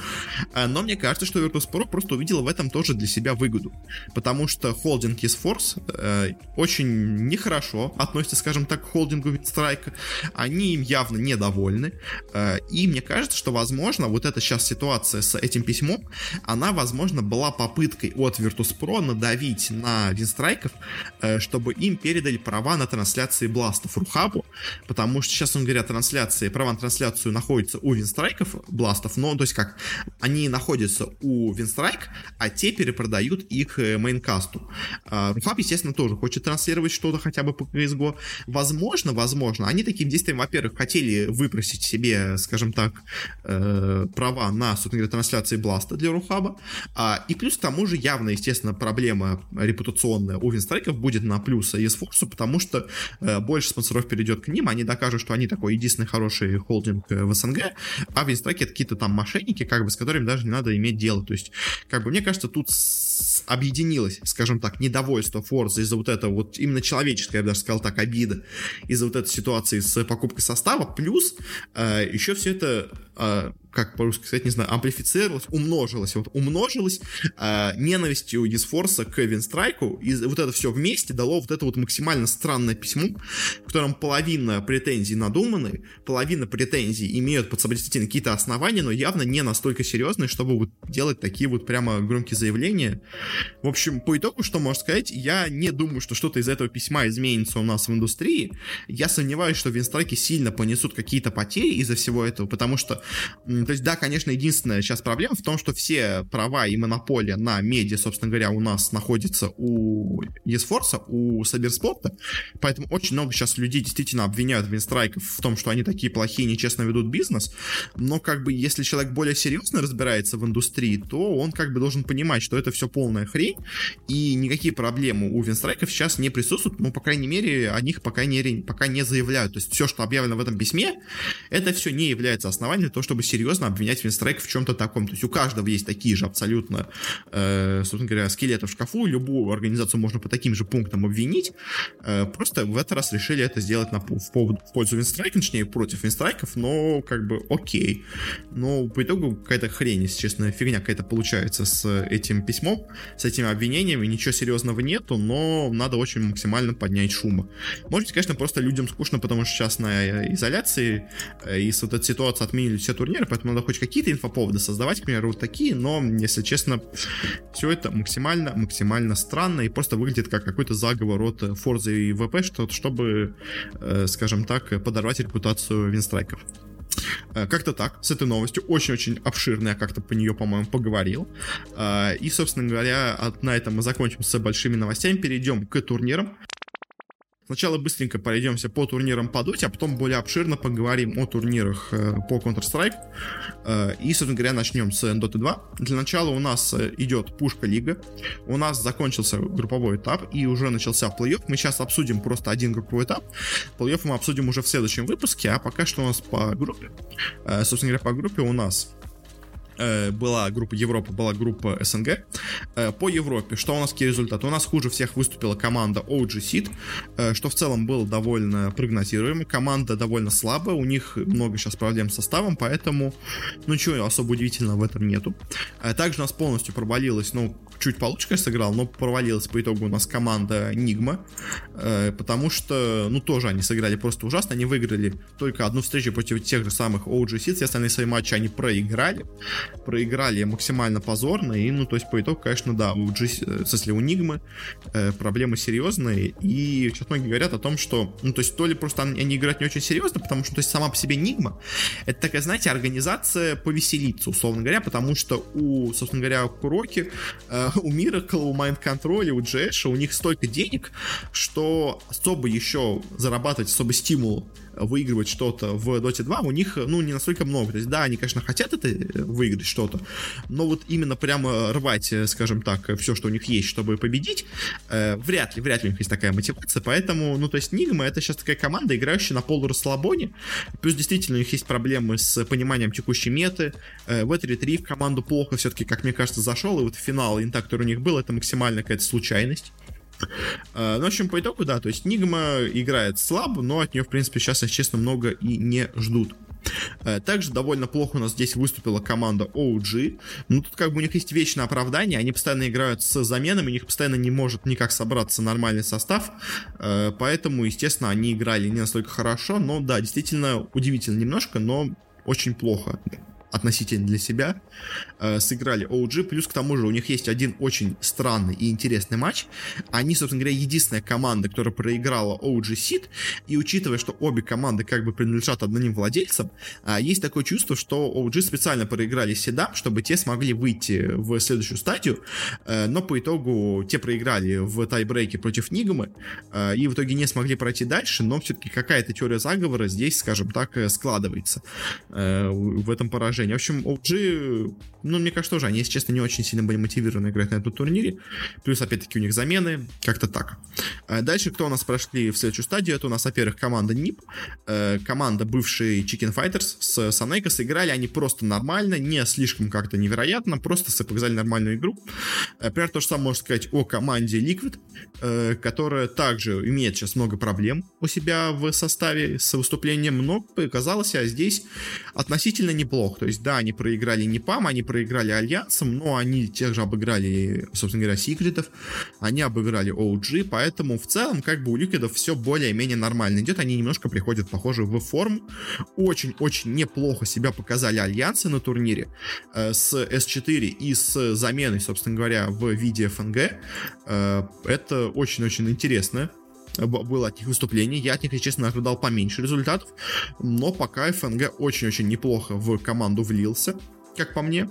[SPEAKER 1] Э, но мне кажется, что Virtus.pro просто увидела в этом тоже для себя выгоду. Потому что холдинг из Force э, очень нехорошо относится, скажем так, к холдингу Strike. Они им явно не недовольны. Э, и мне кажется, что, возможно, вот эта сейчас ситуация с этим письмом, она, возможно, была попыткой от Virtus.pro надавить на винстрайков, э, чтобы им передали права на трансляции бластов Рухабу, потому что сейчас, он говорят, трансляции, права на трансляцию находятся у винстрайков бластов, но, то есть как, они находятся у Винстрайк, а те перепродают их мейнкасту. Рухаб, естественно, тоже хочет транслировать что-то хотя бы по CSGO. Возможно, возможно, они таким действием, во-первых, хотели выпросить себе, скажем так, э, права на, собственно говоря, трансляции Бласта для Рухаба, а, и плюс к тому же явно, естественно, проблема репутационная у Винстрайков будет на плюс ESForce, потому что э, больше спонсоров перейдет к ним, они докажут, что они такой единственный хороший холдинг э, в СНГ, а Винстрайки это какие-то там мошенники, как бы, с которыми даже не надо иметь дело. То есть, как бы, мне кажется, тут объединилось, скажем так, недовольство Forza из-за вот этого вот именно человеческое, я бы даже сказал так, обида из-за вот этой ситуации с покупкой состава, плюс э, еще все это э, как по-русски сказать, не знаю, амплифицировалось, умножилось, вот умножилось э, ненавистью Дисфорса к Винстрайку, и вот это все вместе дало вот это вот максимально странное письмо, в котором половина претензий надуманы, половина претензий имеют под собой действительно какие-то основания, но явно не настолько серьезные, чтобы вот делать такие вот прямо громкие заявления. В общем, по итогу, что можно сказать, я не думаю, что что-то из этого письма изменится у нас в индустрии. Я сомневаюсь, что Винстрайки сильно понесут какие-то потери из-за всего этого, потому что то есть, да, конечно, единственная сейчас проблема в том, что все права и монополия на медиа, собственно говоря, у нас находятся у eSforce, у Саберспорта, поэтому очень много сейчас людей действительно обвиняют Винстрайков в том, что они такие плохие, нечестно ведут бизнес, но как бы если человек более серьезно разбирается в индустрии, то он как бы должен понимать, что это все полная хрень, и никакие проблемы у Винстрайков сейчас не присутствуют, ну, по крайней мере, о них пока не, пока не заявляют. То есть все, что объявлено в этом письме, это все не является основанием того, чтобы серьезно обвинять Винстрайк в чем-то таком. То есть у каждого есть такие же абсолютно, э, собственно говоря, скелеты в шкафу. Любую организацию можно по таким же пунктам обвинить. Э, просто в этот раз решили это сделать на, в, поводу, в пользу Винстрайка, точнее, против Винстрайков, но как бы окей. Но по итогу какая-то хрень, если честно, фигня какая-то получается с этим письмом, с этими обвинениями. Ничего серьезного нету, но надо очень максимально поднять шума. Может быть, конечно, просто людям скучно, потому что сейчас на изоляции э, и вот этой ситуацией отменили все турниры, поэтому надо хоть какие-то инфоповоды создавать, к примеру, вот такие, но, если честно, все это максимально, максимально странно и просто выглядит как какой-то заговор от Forza и VP, что, чтобы, э, скажем так, подорвать репутацию винстрайков. Э, как-то так, с этой новостью, очень-очень обширно, я как-то по нее, по-моему, поговорил. Э, и, собственно говоря, на этом мы закончим с большими новостями, перейдем к турнирам. Сначала быстренько пройдемся по турнирам по Доте, а потом более обширно поговорим о турнирах э, по Counter-Strike. Э, и, собственно говоря, начнем с Dota 2. Для начала у нас э, идет Пушка Лига. У нас закончился групповой этап и уже начался плей-офф. Мы сейчас обсудим просто один групповой этап. Плей-офф мы обсудим уже в следующем выпуске, а пока что у нас по группе. Собственно говоря, по группе у нас была группа Европа, была группа СНГ. Э, по Европе, что у нас какие результаты? У нас хуже всех выступила команда OG Seed, э, что в целом было довольно прогнозируемо. Команда довольно слабая, у них много сейчас проблем с составом, поэтому ну ничего особо удивительного в этом нету. Также у нас полностью провалилась, ну, чуть получше, конечно, сыграл, но провалилась по итогу у нас команда Нигма, потому что, ну, тоже они сыграли просто ужасно, они выиграли только одну встречу против тех же самых OG Seed, все остальные свои матчи они проиграли. Проиграли максимально позорно, и, ну, то есть, по итогу, конечно, да, у G, э, в смысле, у Нигмы э, проблемы серьезные, и сейчас многие говорят о том, что, ну, то есть, то ли просто они играют не очень серьезно, потому что, то есть, сама по себе Нигма, это такая, знаете, организация повеселиться, условно говоря, потому что у, собственно говоря, Куроки, э, [LAUGHS] у Miracle, у Mind Control, у Джеша, у них столько денег, что особо еще зарабатывать, особо стимул выигрывать что-то в Dota 2, у них, ну, не настолько много. То есть, да, они, конечно, хотят это э, выиграть что-то, но вот именно прямо рвать, э, скажем так, все, что у них есть, чтобы победить, э, вряд ли, вряд ли у них есть такая мотивация, поэтому, ну, то есть, Нигма это сейчас такая команда, играющая на полурасслабоне, плюс действительно у них есть проблемы с пониманием текущей меты, э, в этой 3 в команду плохо все-таки, как мне кажется, зашел, и вот финал интак, который у них был, это максимально какая-то случайность. Э, ну, в общем, по итогу, да, то есть Нигма играет слабо, но от нее, в принципе, сейчас, если честно, много и не ждут. Э, также довольно плохо у нас здесь выступила команда OG. Ну, тут как бы у них есть вечное оправдание, они постоянно играют с заменами, у них постоянно не может никак собраться нормальный состав, э, поэтому, естественно, они играли не настолько хорошо, но да, действительно удивительно немножко, но очень плохо относительно для себя, э, сыграли OG, плюс к тому же у них есть один очень странный и интересный матч. Они, собственно говоря, единственная команда, которая проиграла OG Seed, и учитывая, что обе команды как бы принадлежат одним владельцам, э, есть такое чувство, что OG специально проиграли Седам, чтобы те смогли выйти в следующую стадию, э, но по итогу те проиграли в тайбрейке против Нигмы, э, и в итоге не смогли пройти дальше, но все-таки какая-то теория заговора здесь, скажем так, э, складывается э, в этом поражении поражение. В общем, OG, ну, мне кажется, тоже они, если честно, не очень сильно были мотивированы играть на этом турнире. Плюс, опять-таки, у них замены. Как-то так. А дальше, кто у нас прошли в следующую стадию, это у нас, во-первых, команда NIP. Э, команда бывший Chicken Fighters с Санейко сыграли они просто нормально, не слишком как-то невероятно, просто показали нормальную игру. Э, примерно то же самое можно сказать о команде Liquid, э, которая также имеет сейчас много проблем у себя в составе с выступлением, но показалось а здесь относительно неплохо. То есть есть, да, они проиграли не ПАМ, они проиграли Альянсом, но они тех же обыграли, собственно говоря, Секретов, они обыграли OG, поэтому в целом, как бы у Ликвидов все более-менее нормально идет, они немножко приходят, похоже, в форму. Очень-очень неплохо себя показали Альянсы на турнире э, с S4 и с заменой, собственно говоря, в виде ФНГ. Э, это очень-очень интересно было от них выступлений. Я от них, если честно, ожидал поменьше результатов. Но пока ФНГ очень-очень неплохо в команду влился как по мне.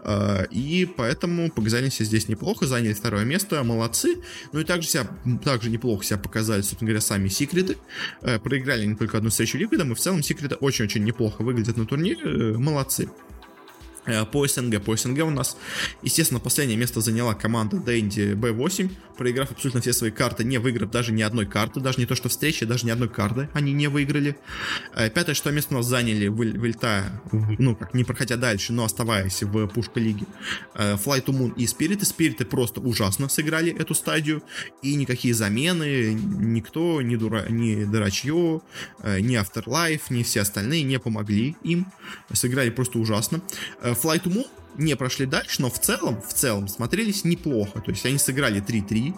[SPEAKER 1] А, и поэтому показали себя здесь неплохо, заняли второе место, молодцы. Ну и также, себя, также неплохо себя показали, собственно говоря, сами секреты. Э, проиграли не только одну встречу Ликвидом, и в целом секреты очень-очень неплохо выглядят на турнире. Э, молодцы. Э, по СНГ. По СНГ у нас, естественно, последнее место заняла команда Дэнди B8, проиграв абсолютно все свои карты, не выиграв даже ни одной карты, даже не то что встречи, даже ни одной карты они не выиграли. Э, пятое, что место у нас заняли, вылетая, ну, как не проходя дальше, но оставаясь в пушка лиге, э, Fly to Moon и Спириты. Спириты просто ужасно сыграли эту стадию, и никакие замены, никто, ни, дура, ни Дурачье, ни Afterlife, ни все остальные не помогли им. Сыграли просто ужасно. Flight to Moon не прошли дальше, но в целом, в целом смотрелись неплохо. То есть они сыграли 3-3.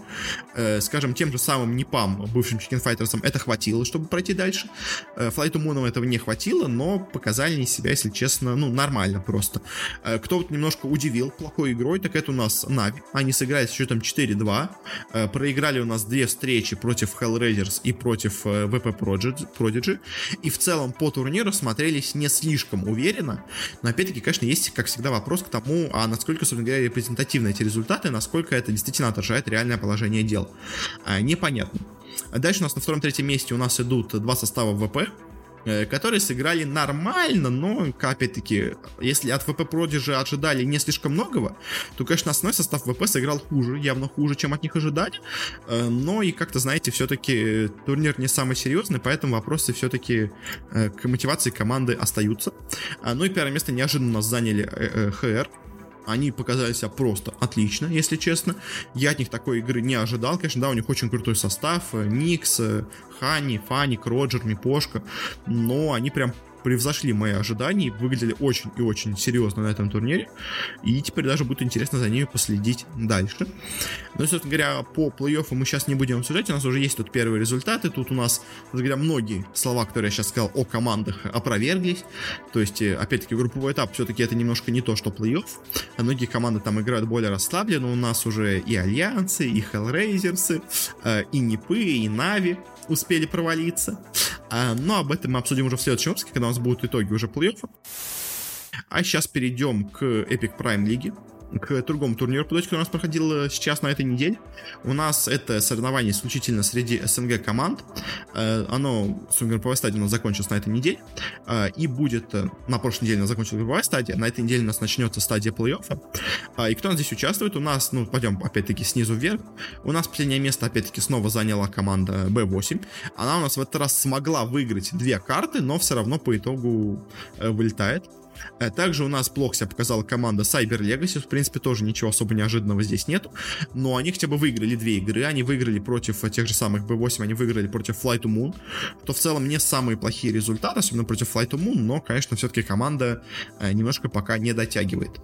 [SPEAKER 1] Э, скажем, тем же самым Непам, бывшим Chicken Fighters, это хватило, чтобы пройти дальше. Э, Flight Moon этого не хватило, но показали себя, если честно, ну, нормально просто. Э, кто вот немножко удивил плохой игрой, так это у нас Нави. Они сыграли с счетом 4-2. Э, проиграли у нас две встречи против Hellraisers и против э, VP Prodigy. И в целом по турниру смотрелись не слишком уверенно. Но опять-таки, конечно, есть, как всегда, вопрос к тому, а насколько, собственно говоря, репрезентативны эти результаты, насколько это действительно отражает реальное положение дел. А, непонятно. Дальше у нас на втором-третьем месте у нас идут два состава ВП, которые сыграли нормально, но, опять-таки, если от ВП Продижи ожидали не слишком многого, то, конечно, основной состав ВП сыграл хуже, явно хуже, чем от них ожидали, э, но и как-то, знаете, все-таки турнир не самый серьезный, поэтому вопросы все-таки э, к мотивации команды остаются. А, ну и первое место неожиданно заняли ХР, они показали себя просто отлично, если честно. Я от них такой игры не ожидал. Конечно, да, у них очень крутой состав. Никс, Хани, Фаник, Роджер, Мипошка. Но они прям превзошли мои ожидания, выглядели очень и очень серьезно на этом турнире, и теперь даже будет интересно за ними последить дальше. Ну и, собственно говоря, по плей-оффу мы сейчас не будем обсуждать, у нас уже есть тут первые результаты, тут у нас, говоря, многие слова, которые я сейчас сказал о командах, опроверглись, то есть, э, опять-таки, групповой этап все-таки это немножко не то, что плей-офф, а многие команды там играют более расслабленно, у нас уже и Альянсы, и Hellraisers, э, и Нипы, и Нави успели провалиться. А, но об этом мы обсудим уже в следующем выпуске, когда у нас будут итоги уже плей-оффа. А сейчас перейдем к Epic Prime League к другому турниру по который у нас проходил сейчас на этой неделе. У нас это соревнование исключительно среди СНГ команд. Э, оно, групповая стадия у нас закончилась на этой неделе. Э, и будет э, на прошлой неделе у нас закончилась групповая стадия. На этой неделе у нас начнется стадия плей-оффа. И кто у нас здесь участвует? У нас, ну, пойдем опять-таки снизу вверх. У нас последнее место опять-таки снова заняла команда B8. Она у нас в этот раз смогла выиграть две карты, но все равно по итогу вылетает. Э, также у нас плохо себя показала команда Cyber Legacy. В принципе, тоже ничего особо неожиданного здесь нет. Но они хотя бы выиграли две игры. Они выиграли против тех же самых B8, они выиграли против Flight to Moon. То в целом не самые плохие результаты, особенно против Flight to Moon. Но, конечно, все-таки команда э, немножко пока не дотягивает.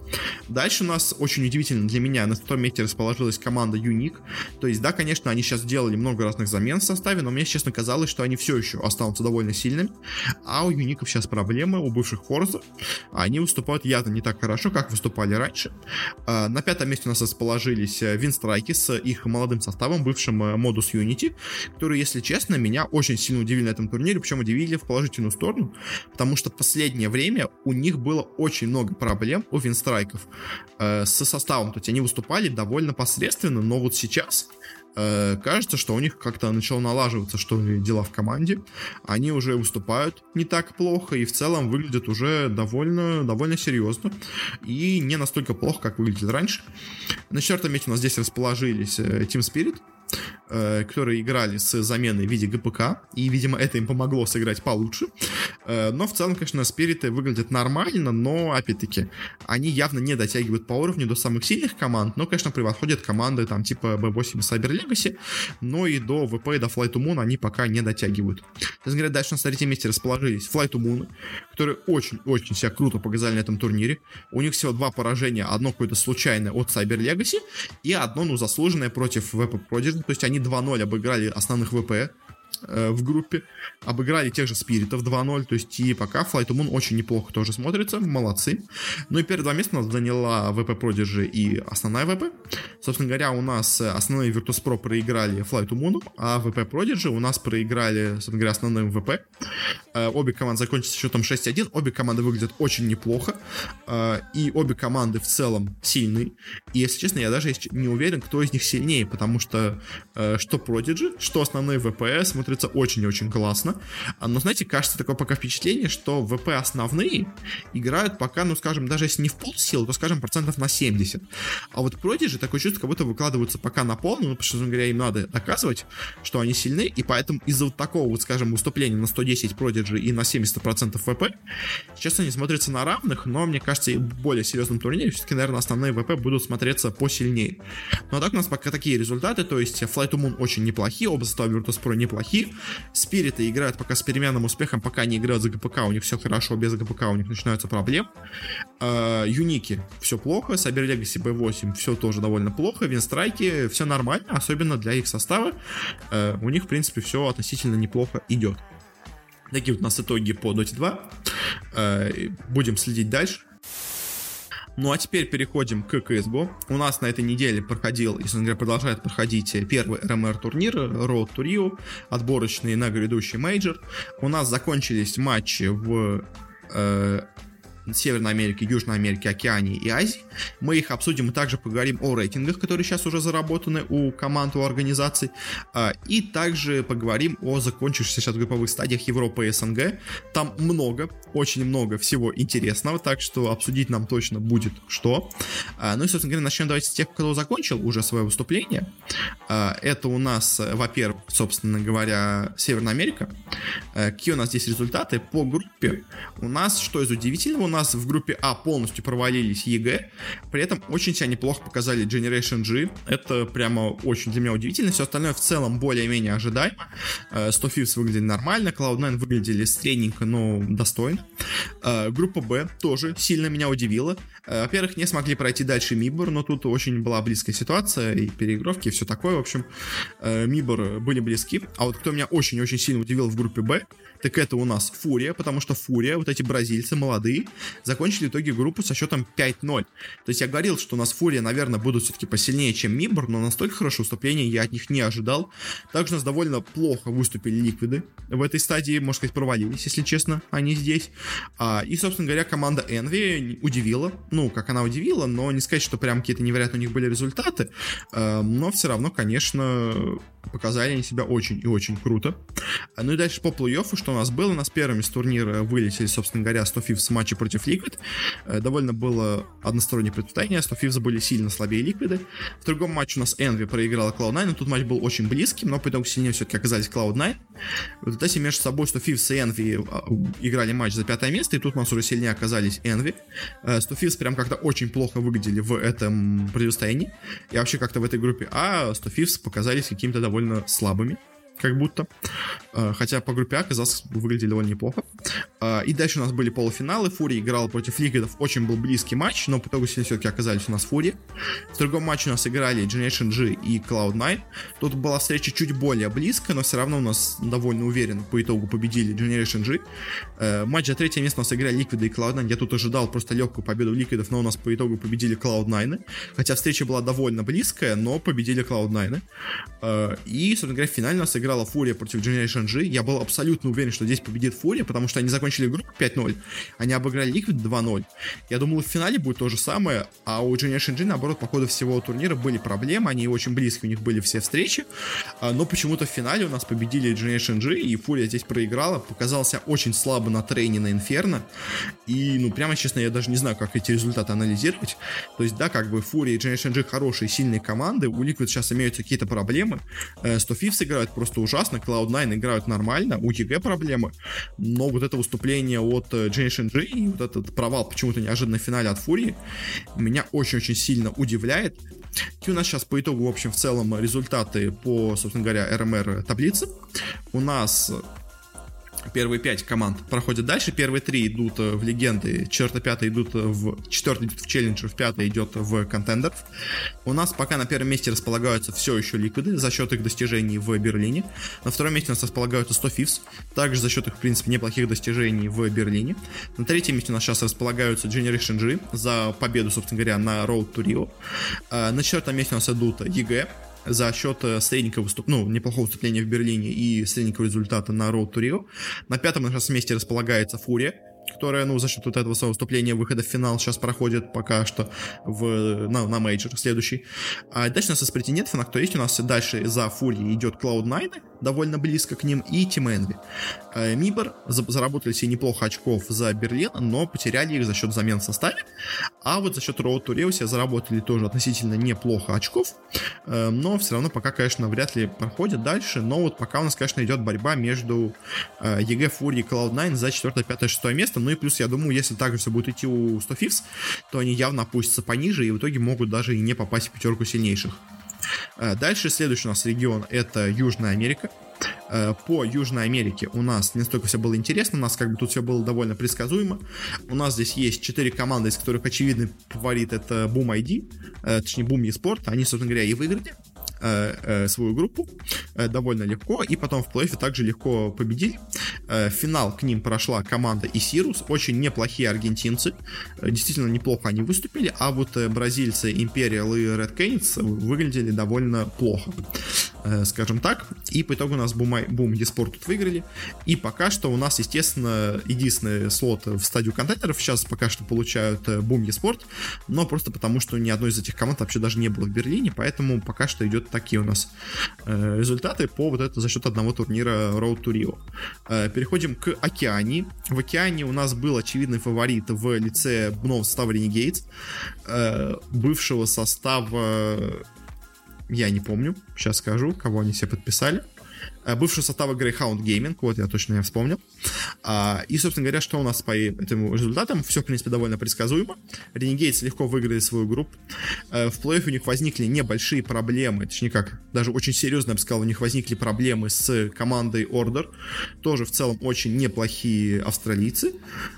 [SPEAKER 1] Дальше у нас очень удивительно для меня на втором месте расположилась команда Unique. То есть, да, конечно, они сейчас сделали много разных замен в составе, но мне, честно, казалось, что они все еще останутся довольно сильными. А у Юников сейчас проблемы, у бывших Форза. Они выступают явно не так хорошо, как выступали раньше. А, на пятом месте у нас расположились Винстрайки с их молодым составом, бывшим Modus Unity, которые, если честно, меня очень сильно удивили на этом турнире, причем удивили в положительную сторону, потому что в последнее время у них было очень много проблем у Винстрайков э, со составом. То есть они выступали довольно посредственно, но вот сейчас э, кажется, что у них как-то начало налаживаться, что дела в команде. Они уже выступают не так плохо и в целом выглядят уже довольно, довольно серьезно. И не настолько плохо, как выглядели раньше. На четвертом месте у нас здесь расположились э, Team Spirit, которые играли с заменой в виде ГПК, и, видимо, это им помогло сыграть получше. Э, но в целом, конечно, спириты выглядят нормально, но, опять-таки, они явно не дотягивают по уровню до самых сильных команд, но, конечно, превосходят команды там типа B8 и Cyber Legacy, но и до VP и до Flight to Moon они пока не дотягивают. Честно говоря, дальше на третьем месте расположились Flight to Moon, которые очень-очень себя круто показали на этом турнире. У них всего два поражения, одно какое-то случайное от Cyber Legacy и одно, ну, заслуженное против VP Prodigy, то есть они 2-0 обыграли основных ВП в группе. Обыграли тех же спиритов 2-0. То есть и пока Flight Moon очень неплохо тоже смотрится. Молодцы. Ну и первые два места у нас заняла ВП Prodigy и основная ВП. Собственно говоря, у нас основные Virtus.pro проиграли Flight Moon, а ВП Prodigy у нас проиграли, собственно говоря, основным ВП. Э, обе команды закончились счетом 6-1. Обе команды выглядят очень неплохо. Э, и обе команды в целом сильные. И, если честно, я даже не уверен, кто из них сильнее, потому что э, что Prodigy, что основные ВП смотрятся очень-очень классно. А, но, знаете, кажется такое пока впечатление, что ВП основные играют пока, ну, скажем, даже если не в пол сил, то, скажем, процентов на 70. А вот Prodigy такое чувство, как будто выкладываются пока на полную, ну, потому что, говоря, им надо доказывать, что они сильны, и поэтому из-за вот такого, вот, скажем, выступления на 110 Prodigy и на 70% ВП, сейчас они смотрятся на равных, но, мне кажется, и в более серьезном турнире все-таки, наверное, основные ВП будут смотреться посильнее. Ну, а так у нас пока такие результаты, то есть Flight to Moon очень неплохие, оба состава Virtus.pro неплохие, Спириты играют пока с переменным успехом, пока не играют за ГПК, у них все хорошо, без ГПК у них начинаются проблемы. А, Юники все плохо, Cyber Legacy B8 все тоже довольно плохо, Винстрайки все нормально, особенно для их состава. А, у них, в принципе, все относительно неплохо идет. Такие вот у нас итоги по Dota 2. А, будем следить дальше. Ну а теперь переходим к CSGO. У нас на этой неделе проходил, если говоря, продолжает проходить первый RMR турнир, Road to Rio, отборочный на грядущий мейджор. У нас закончились матчи в э, Северной Америки, Южной Америки, Океании и Азии. Мы их обсудим и также поговорим о рейтингах, которые сейчас уже заработаны у команд, у организаций. А, и также поговорим о закончившихся сейчас групповых стадиях Европы и СНГ. Там много, очень много всего интересного, так что обсудить нам точно будет что. А, ну и, собственно говоря, начнем давайте с тех, кто закончил уже свое выступление. А, это у нас, во-первых, собственно говоря, Северная Америка. Какие у нас здесь результаты по группе? У нас, что из удивительного, у нас нас в группе А полностью провалились EG, при этом очень себя неплохо показали Generation G. Это прямо очень для меня удивительно. Все остальное в целом более-менее ожидаемо. 100 э, Thieves выглядели нормально, Cloud9 выглядели средненько, но достойно. Э, группа Б тоже сильно меня удивила. Э, во-первых, не смогли пройти дальше Мибор, но тут очень была близкая ситуация, и переигровки, и все такое. В общем, Мибор были близки. А вот кто меня очень-очень сильно удивил в группе Б, так это у нас Фурия, потому что Фурия, вот эти бразильцы молодые, закончили в итоге группу со счетом 5-0. То есть я говорил, что у нас Фурия, наверное, будут все-таки посильнее, чем Мибор, но настолько хорошее выступление я от них не ожидал. Также у нас довольно плохо выступили Ликвиды в этой стадии, можно сказать, провалились, если честно, они здесь. А, и, собственно говоря, команда Envy удивила, ну, как она удивила, но не сказать, что прям какие-то невероятные у них были результаты, а, но все равно, конечно, показали они себя очень и очень круто. Ну и дальше по плей-оффу, что у нас было, у нас первыми с турнира вылетели, собственно говоря, 100 Fifths в матче против Liquid. Довольно было одностороннее предпочтение, 100 Fifths были сильно слабее Liquid. В другом матче у нас Envy проиграла Cloud9, но тут матч был очень близким, но по сильнее все-таки оказались Cloud9. В результате между собой, что Fifths и Envy а, играли матч за пятое место, и тут у нас уже сильнее оказались Envy. 100 Fifths прям как-то очень плохо выглядели в этом противостоянии, и вообще как-то в этой группе, а 100 Fifths показались какими-то довольно слабыми как будто. А, хотя по группе А казалось, выглядели довольно неплохо. А, и дальше у нас были полуфиналы. Фури играл против Лигидов. Очень был близкий матч, но по итогу все-таки оказались у нас Фури. В другом матче у нас играли Generation G и Cloud9. Тут была встреча чуть более близкая, но все равно у нас довольно уверенно по итогу победили Generation G. А, матч за третье место у нас играли Liquid и Cloud9. Я тут ожидал просто легкую победу Ликвидов, но у нас по итогу победили Cloud9. Хотя встреча была довольно близкая, но победили Cloud9. И, собственно говоря, в финале у нас играли играла Фурия против Generation G, я был абсолютно уверен, что здесь победит Фурия, потому что они закончили игру 5-0, они обыграли Liquid 2-0. Я думал, в финале будет то же самое, а у Generation G, наоборот, по ходу всего турнира были проблемы, они очень близко, у них были все встречи, а, но почему-то в финале у нас победили Generation G, и Фурия здесь проиграла, показался очень слабо на трейне на Инферно, и, ну, прямо честно, я даже не знаю, как эти результаты анализировать. То есть, да, как бы Фурия и Generation G хорошие, сильные команды, у Liquid сейчас имеются какие-то проблемы, 100 Thieves играют просто просто ужасно, Cloud9 играют нормально, у EG проблемы, но вот это выступление от э, Generation G и вот этот провал почему-то неожиданно в финале от Фурии меня очень-очень сильно удивляет. И у нас сейчас по итогу, в общем, в целом результаты по, собственно говоря, РМР таблицы. У нас Первые пять команд проходят дальше, первые три идут э, в легенды, четвертый, пятый идут в... Четвертый идет в челленджер, в пятый идет в контендер. У нас пока на первом месте располагаются все еще ликвиды за счет их достижений в Берлине. На втором месте у нас располагаются 100 Thieves, также за счет их, в принципе, неплохих достижений в Берлине. На третьем месте у нас сейчас располагаются Generation G за победу, собственно говоря, на Road to Rio. А, на четвертом месте у нас идут EG, за счет э, средненького выступ... ну, неплохого выступления в Берлине и средненького результата на Road to Rio. На пятом на месте располагается Фурия, которая, ну, за счет вот этого своего выступления выхода в финал сейчас проходит пока что в, на, на мейджор следующий. А дальше у нас из претендентов, на кто есть, у нас дальше за Фурией идет Cloud9, довольно близко к ним, и Team Envy. Э, Мибор заработали себе неплохо очков за Берлин, но потеряли их за счет замен в составе. А вот за счет Road to Rio заработали тоже относительно неплохо очков, э, но все равно пока, конечно, вряд ли проходят дальше. Но вот пока у нас, конечно, идет борьба между EG Fury и Cloud9 за 4, 5, 6 место. Ну и плюс, я думаю, если так же все будет идти у 100 Fifths, то они явно опустятся пониже и в итоге могут даже и не попасть в пятерку сильнейших. Э, дальше следующий у нас регион это Южная Америка. Э, по Южной Америке у нас не столько все было интересно, у нас как бы тут все было довольно предсказуемо. У нас здесь есть четыре команды, из которых очевидный фаворит это Boom ID, э, точнее Boom eSport, они, собственно говоря, и выиграли. Э, э, свою группу э, довольно легко, и потом в плей-оффе также легко победили. Финал к ним прошла команда Исирус, очень неплохие аргентинцы, действительно неплохо они выступили, а вот бразильцы Imperial и Red Canids выглядели довольно плохо, скажем так. И по итогу у нас Boom, Boom eSport тут выиграли, и пока что у нас, естественно, единственный слот в стадию контейнеров сейчас пока что получают Boom eSport, но просто потому, что ни одной из этих команд вообще даже не было в Берлине, поэтому пока что идет такие у нас э, результаты по вот это за счет одного турнира Road to Rio. Э, переходим к Океании. В Океане у нас был очевидный фаворит в лице нового состава Renegades, э, бывшего состава я не помню, сейчас скажу, кого они себе подписали. Э, бывшего состава Greyhound Gaming, вот я точно не вспомнил. А, и, собственно говоря, что у нас по этим результатам? Все, в принципе, довольно предсказуемо. Renegades легко выиграли свою группу. Э, в плей у них возникли небольшие проблемы, точнее как, даже очень серьезно, я бы сказал, у них возникли проблемы с командой Order. Тоже в целом очень неплохие австралийцы.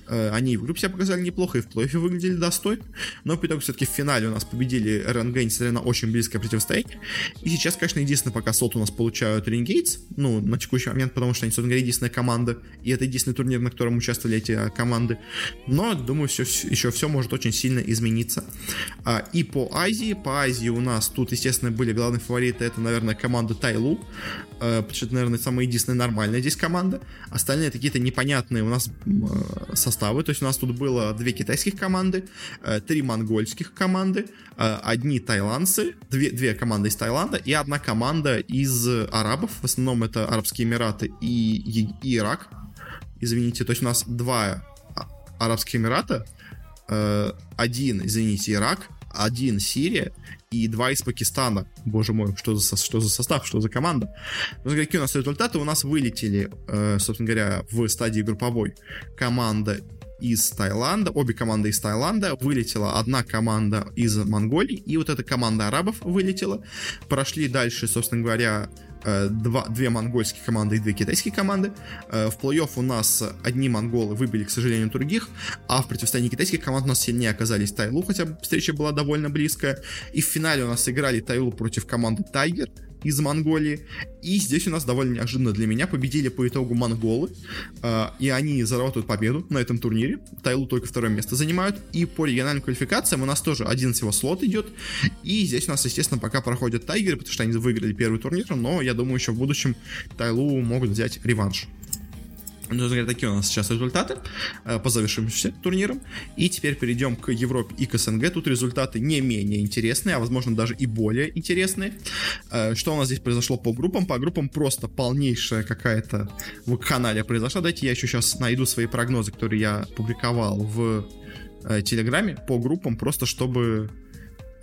[SPEAKER 1] Э, они в группе себя показали неплохо, и в плей выглядели достойно. Но по итогу все-таки в финале у нас победили RNG, несмотря на очень близкое противостояние. И сейчас, конечно, единственное, пока сот у нас получают Renegades, ну, на текущий момент, потому что они, собственно говоря, единственная команда, и это единственный турнир, на котором участвовали эти а, команды. Но, думаю, все, еще все может очень сильно измениться. А, и по Азии, по Азии у нас тут, естественно, были главные фавориты, это, наверное, команда Тайлу, а, потому что это, наверное, самая единственная нормальная здесь команда. Остальные какие-то непонятные у нас составы, то есть у нас тут было две китайских команды, три монгольских команды, одни тайландцы, две, две команды из Таиланда и одна команда из арабов, в основном это Арабские Эмираты и, и Ирак. Извините, то есть у нас два Арабских Эмирата, э, один, извините, Ирак, один Сирия и два из Пакистана. Боже мой, что за, что за состав, что за команда? Ну, какие у нас результаты? У нас вылетели, э, собственно говоря, в стадии групповой команда из Таиланда, обе команды из Таиланда, вылетела одна команда из Монголии, и вот эта команда арабов вылетела. Прошли дальше, собственно говоря, два, две монгольские команды и две китайские команды. Э, в плей-офф у нас одни монголы выбили, к сожалению, других, а в противостоянии китайских команд у нас сильнее оказались Тайлу, хотя встреча была довольно близкая. И в финале у нас играли Тайлу против команды Тайгер, из Монголии. И здесь у нас довольно неожиданно для меня победили по итогу монголы. Э, и они зарабатывают победу на этом турнире. Тайлу только второе место занимают. И по региональным квалификациям у нас тоже один всего слот идет. И здесь у нас, естественно, пока проходят тайгеры, потому что они выиграли первый турнир. Но я думаю, еще в будущем Тайлу могут взять реванш. Ну, такие у нас сейчас результаты э, по завершившимся турнирам. И теперь перейдем к Европе и к СНГ. Тут результаты не менее интересные, а возможно даже и более интересные. Э, что у нас здесь произошло по группам? По группам просто полнейшая какая-то в канале произошла. Давайте я еще сейчас найду свои прогнозы, которые я публиковал в э, Телеграме по группам, просто чтобы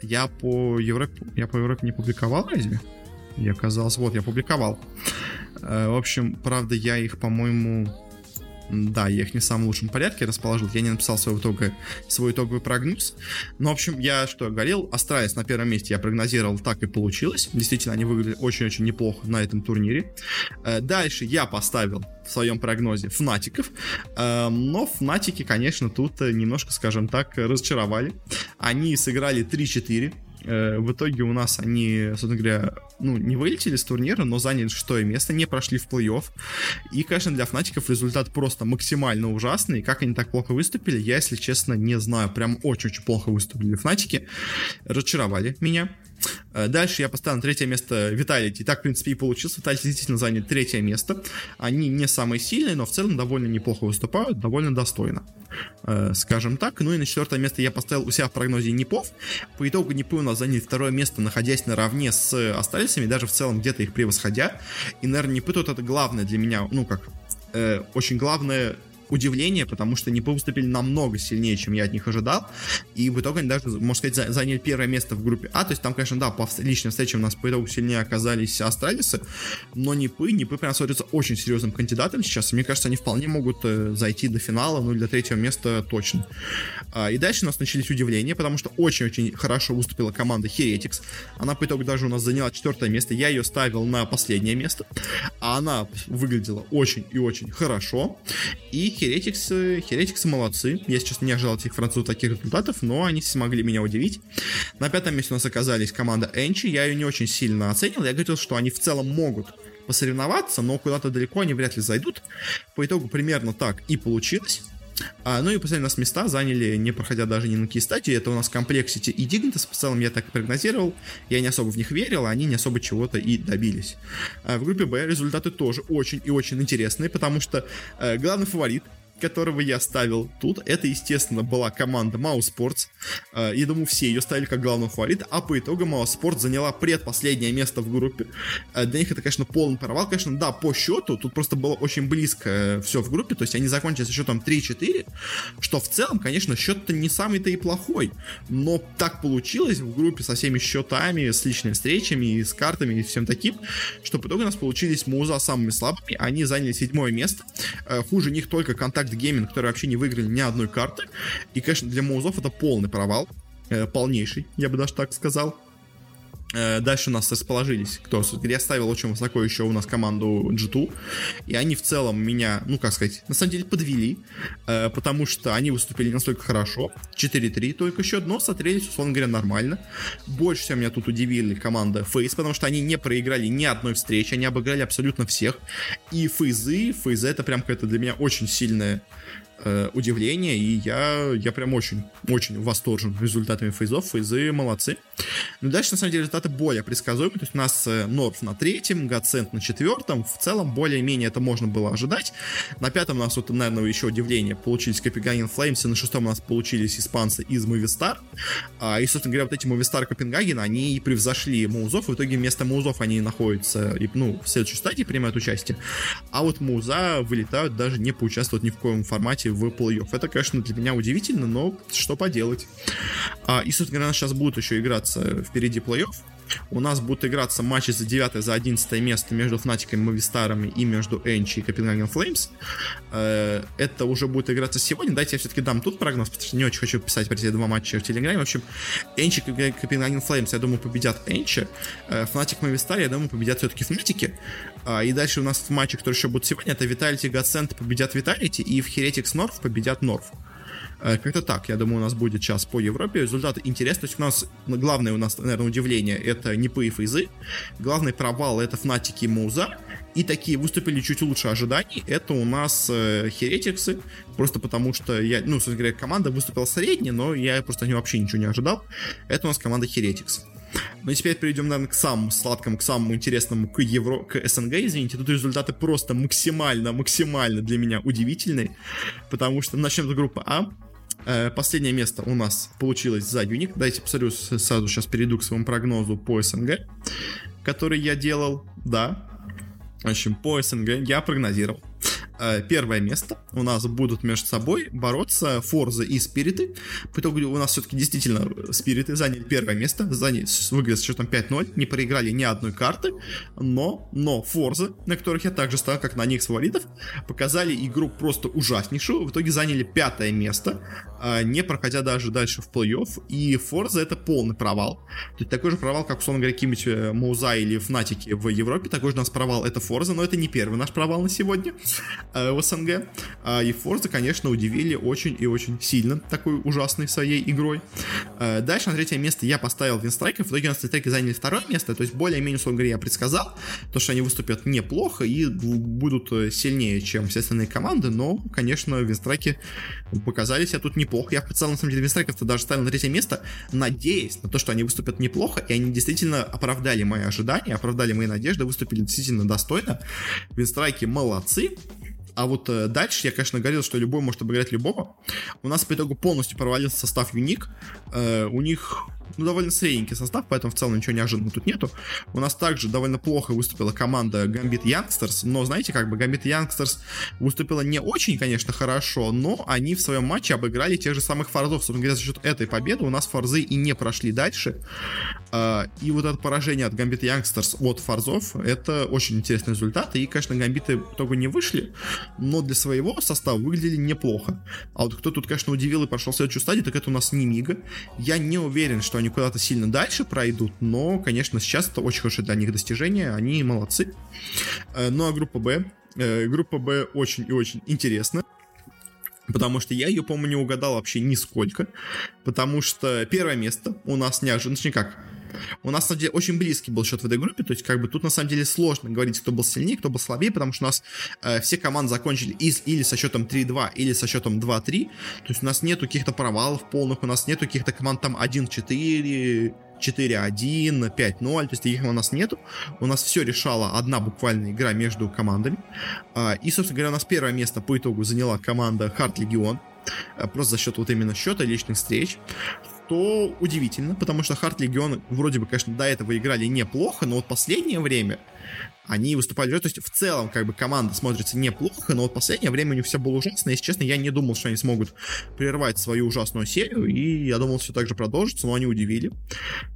[SPEAKER 1] я по Европе, я по Европе не публиковал разве? Я оказался, вот, я публиковал. Э, в общем, правда, я их, по-моему, да, я их не в самом лучшем порядке расположил. Я не написал свой, итоговый, свой итоговый прогноз. Но, в общем, я что говорил, Astralis на первом месте я прогнозировал, так и получилось. Действительно, они выглядели очень-очень неплохо на этом турнире. Э, дальше я поставил в своем прогнозе Фнатиков. Э, но Фнатики, конечно, тут немножко, скажем так, разочаровали. Они сыграли 3-4 Э, в итоге у нас они, собственно говоря, ну, не вылетели с турнира, но заняли шестое место, не прошли в плей-офф. И, конечно, для Фнатиков результат просто максимально ужасный. Как они так плохо выступили, я, если честно, не знаю. Прям очень-очень плохо выступили Фнатики. Разочаровали меня. Э, дальше я поставил на третье место Виталити. Так, в принципе, и получилось. Виталити действительно заняли третье место. Они не самые сильные, но в целом довольно неплохо выступают, довольно достойно. Э, скажем так. Ну и на четвертое место я поставил у себя в прогнозе Непов. По итогу Непы у нас заняли второе место, находясь наравне с Астальцами, даже в целом где-то их превосходя. И, наверное, Непы тут это главное для меня, ну как, э, очень главное удивление, потому что они выступили намного сильнее, чем я от них ожидал. И в итоге они даже, можно сказать, заняли первое место в группе А. То есть там, конечно, да, по личным встречам у нас по итогу сильнее оказались австралисы, но Нипы, Нипы прям смотрятся очень серьезным кандидатом сейчас. И мне кажется, они вполне могут э, зайти до финала, ну, для третьего места точно. А, и дальше у нас начались удивления, потому что очень-очень хорошо выступила команда Heretics. Она по итогу даже у нас заняла четвертое место. Я ее ставил на последнее место. А она выглядела очень и очень хорошо. И Heretics, Heretics молодцы. Я сейчас не ожидал этих французов таких результатов, но они смогли меня удивить. На пятом месте у нас оказались команда Энчи. Я ее не очень сильно оценил. Я говорил, что они в целом могут посоревноваться, но куда-то далеко они вряд ли зайдут. По итогу примерно так и получилось. А, ну и последние нас места заняли, не проходя даже ни на какие стадии. Это у нас Complexity и Dignitas. В целом я так прогнозировал. Я не особо в них верил, а они не особо чего-то и добились. А в группе Б результаты тоже очень и очень интересные, потому что э, главный фаворит которого я ставил тут, это, естественно, была команда Mouse Sports. Э, я думаю, все ее ставили как главного фаворита, а по итогу Mouse Sports заняла предпоследнее место в группе. Э, для них это, конечно, полный провал. Конечно, да, по счету, тут просто было очень близко э, все в группе, то есть они закончили со счетом 3-4, что в целом, конечно, счет-то не самый-то и плохой, но так получилось в группе со всеми счетами, с личными встречами, и с картами и всем таким, что по итогу у нас получились Муза самыми слабыми, они заняли седьмое место, хуже них только контакт Impact Gaming, которые вообще не выиграли ни одной карты. И, конечно, для Моузов это полный провал. Э, полнейший, я бы даже так сказал. Э, дальше у нас расположились, кто я ставил очень высоко еще у нас команду G2, и они в целом меня, ну как сказать, на самом деле подвели, э, потому что они выступили настолько хорошо, 4-3 только счет, но смотрелись, условно говоря, нормально. Больше всего меня тут удивили команда Фейс, потому что они не проиграли ни одной встречи, они обыграли абсолютно всех, и Фейзы, Фейзы это прям какая-то для меня очень сильная э, удивление, и я, я прям очень, очень восторжен результатами фейзов. Фейзы молодцы. Но дальше, на самом деле, результаты более предсказуемые. То есть у нас э, Норф на третьем, Гацент на четвертом. В целом, более-менее это можно было ожидать. На пятом у нас, вот, наверное, еще удивление, получились Копенгаген Флеймс, и на шестом у нас получились испанцы из Movistar. А, и, собственно говоря, вот эти Movistar Копенгаген, они и превзошли Маузов. В итоге вместо Маузов они находятся, ну, в следующей стадии принимают участие. А вот Мауза вылетают даже не поучаствовать ни в коем формате в плей-офф. Это, конечно, для меня удивительно, но что поделать. А, и, собственно говоря, сейчас будут еще играться впереди плей-офф. У нас будут играться матчи за 9 за 11 место между Фнатиками, Мовистарами и между ENCE и Copenhagen Flames. Э, это уже будет играться сегодня. Дайте я все-таки дам тут прогноз, потому что не очень хочу писать про эти два матча в Телеграме. В общем, ENCE и Copenhagen Flames, я думаю, победят ENCE. Э, Fnatic Movistar, я думаю, победят все-таки Фнатики. А, и дальше у нас в матче, который еще будет сегодня, это Vitality GODSENT победят Vitality, и в Heretics North победят North. Э, как-то так, я думаю, у нас будет сейчас по Европе. Результаты интересны. То есть у нас главное у нас, наверное, удивление это не и фейзы. Главный провал это Фнатики и Муза. И такие выступили чуть лучше ожиданий. Это у нас э, Херетиксы. Просто потому что я, ну, собственно говоря, команда выступила средне, но я просто не вообще ничего не ожидал. Это у нас команда Херетикс. Ну и теперь перейдем, наверное, к самому сладкому, к самому интересному, к Евро, к СНГ, извините. Тут результаты просто максимально, максимально для меня удивительные. Потому что начнем с группы А. Э, последнее место у нас получилось за Юник. Дайте посмотрю, сразу сейчас перейду к своему прогнозу по СНГ, который я делал. Да, в общем, по СНГ я прогнозировал первое место. У нас будут между собой бороться Форза и Спириты. По итогу у нас все-таки действительно Спириты заняли первое место, заняли, выиграли с счетом 5-0, не проиграли ни одной карты, но, но Форза, на которых я также ставил, как на них с фаворитов, показали игру просто ужаснейшую, в итоге заняли пятое место, э, не проходя даже дальше в плей-офф, и Форза это полный провал. То есть такой же провал, как, условно говоря, какие-нибудь э, Мауза или Фнатики в Европе, такой же у нас провал это Форза, но это не первый наш провал на сегодня. Э, в СНГ. А, и Forza, конечно, удивили очень и очень сильно такой ужасной своей игрой. Э, дальше на третье место я поставил Винстрайков. В итоге у нас Винстрайки заняли второе место. То есть более-менее, условно говоря, я предсказал, то, что они выступят неплохо и будут э, сильнее, чем все остальные команды. Но, конечно, Винстрайки показали себя тут неплохо. Я в целом, на самом деле, Винстрайков даже ставил на третье место, надеясь на то, что они выступят неплохо. И они действительно оправдали мои ожидания, оправдали мои надежды, выступили действительно достойно. Винстрайки молодцы. А вот э, дальше я, конечно, говорил, что любой может обыграть любого. У нас по итогу полностью провалился состав Юник. Э, у них ну, довольно средненький состав, поэтому в целом ничего неожиданного тут нету. У нас также довольно плохо выступила команда Gambit Youngsters, но, знаете, как бы Gambit Youngsters выступила не очень, конечно, хорошо, но они в своем матче обыграли тех же самых форзов. Собственно говоря, за счет этой победы у нас форзы и не прошли дальше. А, и вот это поражение от Gambit Youngsters от форзов, это очень интересный результат. И, конечно, гамбиты в итогу не вышли, но для своего состава выглядели неплохо. А вот кто тут, конечно, удивил и прошел следующую стадию, так это у нас Немига. Я не уверен, что они куда-то сильно дальше пройдут, но, конечно, сейчас это очень хорошее для них достижение, они молодцы. Э, ну а группа Б, э, группа Б очень и очень интересна. Потому что я ее, по-моему, не угадал вообще нисколько. Потому что первое место у нас неожиданно, как, у нас, на самом деле, очень близкий был счет в этой группе, то есть, как бы, тут, на самом деле, сложно говорить, кто был сильнее, кто был слабее, потому что у нас э, все команды закончили из, или со счетом 3-2, или со счетом 2-3, то есть, у нас нету каких-то провалов полных, у нас нету каких-то команд там 1-4, 4-1, 5-0, то есть таких у нас нету. У нас все решала одна буквально игра между командами. А, и, собственно говоря, у нас первое место по итогу заняла команда Харт Легион. Просто за счет вот именно счета личных встреч то удивительно, потому что Харт Легион вроде бы, конечно, до этого играли неплохо, но вот последнее время они выступали, то есть в целом как бы команда смотрится неплохо, но вот последнее время у них все было ужасно, если честно, я не думал, что они смогут прервать свою ужасную серию, и я думал, все так же продолжится, но они удивили.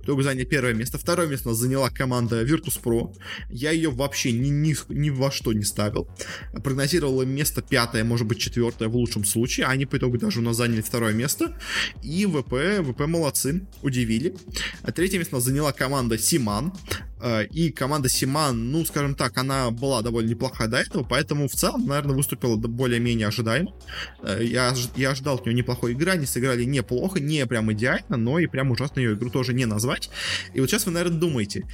[SPEAKER 1] В заняли первое место. Второе место заняла команда Virtus.pro. Я ее вообще ни, ни, ни во что не ставил. Прогнозировал место пятое, может быть четвертое в лучшем случае, они по итогу даже у нас заняли второе место. И ВП, ВП молодцы, удивили. А третье место заняла команда Симан. Э, и команда Симан, ну, скажем так, она была довольно неплохая до этого, поэтому в целом, наверное, выступила более-менее ожидаемо. Э, я, я ожидал от нее неплохой игры, они сыграли неплохо, не прям идеально, но и прям ужасно ее игру тоже не назвать. И вот сейчас вы, наверное, думаете,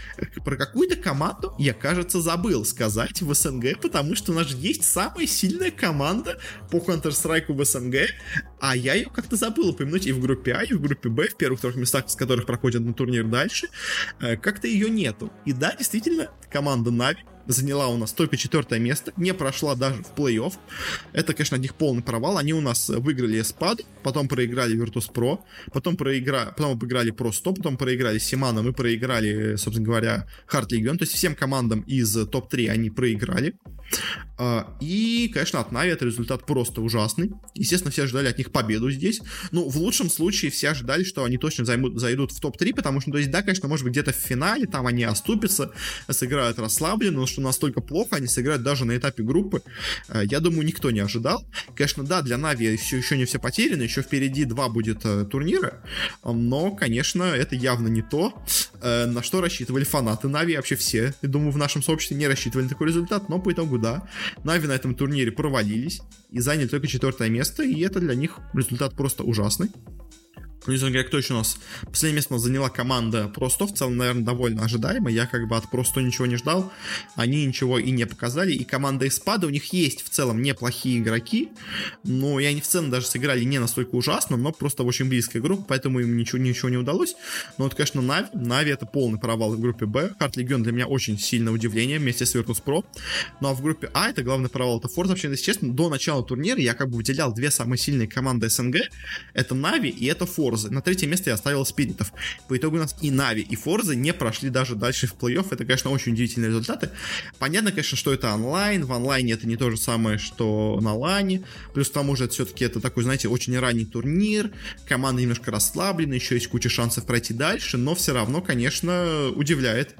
[SPEAKER 1] про какую-то команду я, кажется, забыл сказать в СНГ, потому что у нас же есть самая сильная команда по Counter-Strike в СНГ, а я ее как-то забыл упомянуть и в группе А, и в группе Б, в первых трех местах, с которых проходят на турнир дальше, э, как-то ее нету. И да, действительно, команда Нави заняла у нас только четвертое место, не прошла даже в плей-офф. Это, конечно, от них полный провал. Они у нас выиграли Спад, потом проиграли Virtus.pro, потом, проигра... потом обыграли Pro 100, потом проиграли Симана, мы проиграли, собственно говоря, Hard Legion. То есть всем командам из топ-3 они проиграли. А, и, конечно, от Нави это результат просто ужасный. Естественно, все ожидали от них победу здесь. Ну, в лучшем случае все ожидали, что они точно займут, зайдут в топ-3, потому что, то есть, да, конечно, может быть, где-то в финале там они оступятся, сыграют расслабленно, но что настолько плохо они сыграют даже на этапе группы, а, я думаю, никто не ожидал. Конечно, да, для Нави все, еще не все потеряно, еще впереди два будет э, турнира, но, конечно, это явно не то, э, на что рассчитывали фанаты Нави, вообще все, я думаю, в нашем сообществе не рассчитывали на такой результат, но по итогу да. Нави на этом турнире провалились и заняли только четвертое место, и это для них результат просто ужасный. Говоря, кто еще у нас? Последнее место у нас заняла команда Просто, в целом, наверное, довольно ожидаемо. Я как бы от Просто ничего не ждал. Они ничего и не показали. И команда Испада, у них есть в целом неплохие игроки, но и они в целом даже сыграли не настолько ужасно, но просто в очень близкой группе, поэтому им ничего, ничего не удалось. Но вот, конечно, Нави. Нави это полный провал в группе Б. Харт Легион для меня очень сильное удивление вместе с Virtus Pro. Ну а в группе А это главный провал, это Форд. Вообще, если честно, до начала турнира я как бы выделял две самые сильные команды СНГ. Это Нави и это Форд. Форзы. На третье место я оставил Спиритов. По итогу у нас и Нави, и Форзы не прошли даже дальше в плей-офф. Это, конечно, очень удивительные результаты. Понятно, конечно, что это онлайн. В онлайне это не то же самое, что на лане. Плюс к тому же это все-таки это такой, знаете, очень ранний турнир. Команда немножко расслаблена, еще есть куча шансов пройти дальше. Но все равно, конечно, удивляет.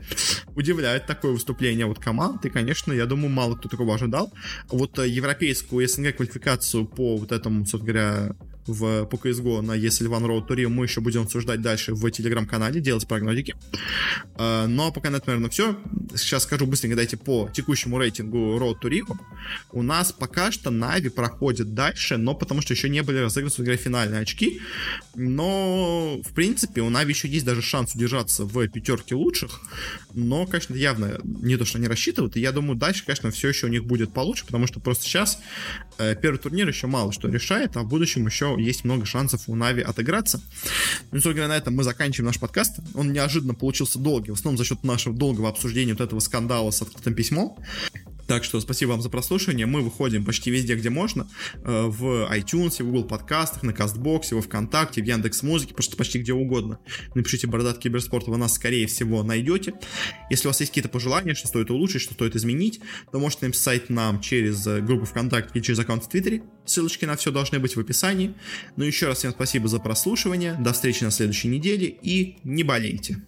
[SPEAKER 1] Удивляет такое выступление вот команд. И, конечно, я думаю, мало кто такого ожидал. Вот э, европейскую СНГ квалификацию по вот этому, собственно говоря, в, по CSGO на ESL One Road Tour мы еще будем обсуждать дальше в телеграм-канале, делать прогнозики. Uh, ну а пока на это, наверное, все. Сейчас скажу быстренько, дайте по текущему рейтингу Road to Rio. У нас пока что Нави проходит дальше, но потому что еще не были разыграны в игре финальные очки. Но, в принципе, у Нави еще есть даже шанс удержаться в пятерке лучших. Но, конечно, явно не то, что они рассчитывают. И я думаю, дальше, конечно, все еще у них будет получше, потому что просто сейчас э, первый турнир еще мало что решает, а в будущем еще есть много шансов у Нави отыграться. Ну, собственно, на этом мы заканчиваем наш подкаст. Он неожиданно получился долгий, в основном за счет нашего долгого обсуждения вот этого скандала с открытым письмом. Так что спасибо вам за прослушивание. Мы выходим почти везде, где можно. Э, в iTunes, в Google подкастах, на Кастбоксе, во Вконтакте, в Яндекс Музыке, почти, почти где угодно. Напишите «Бородат Киберспорт», вы нас, скорее всего, найдете. Если у вас есть какие-то пожелания, что стоит улучшить, что стоит изменить, то можете написать нам через э, группу ВКонтакте или через аккаунт в Твиттере. Ссылочки на все должны быть в описании. Ну еще раз всем спасибо за прослушивание. До встречи на следующей неделе и не болейте.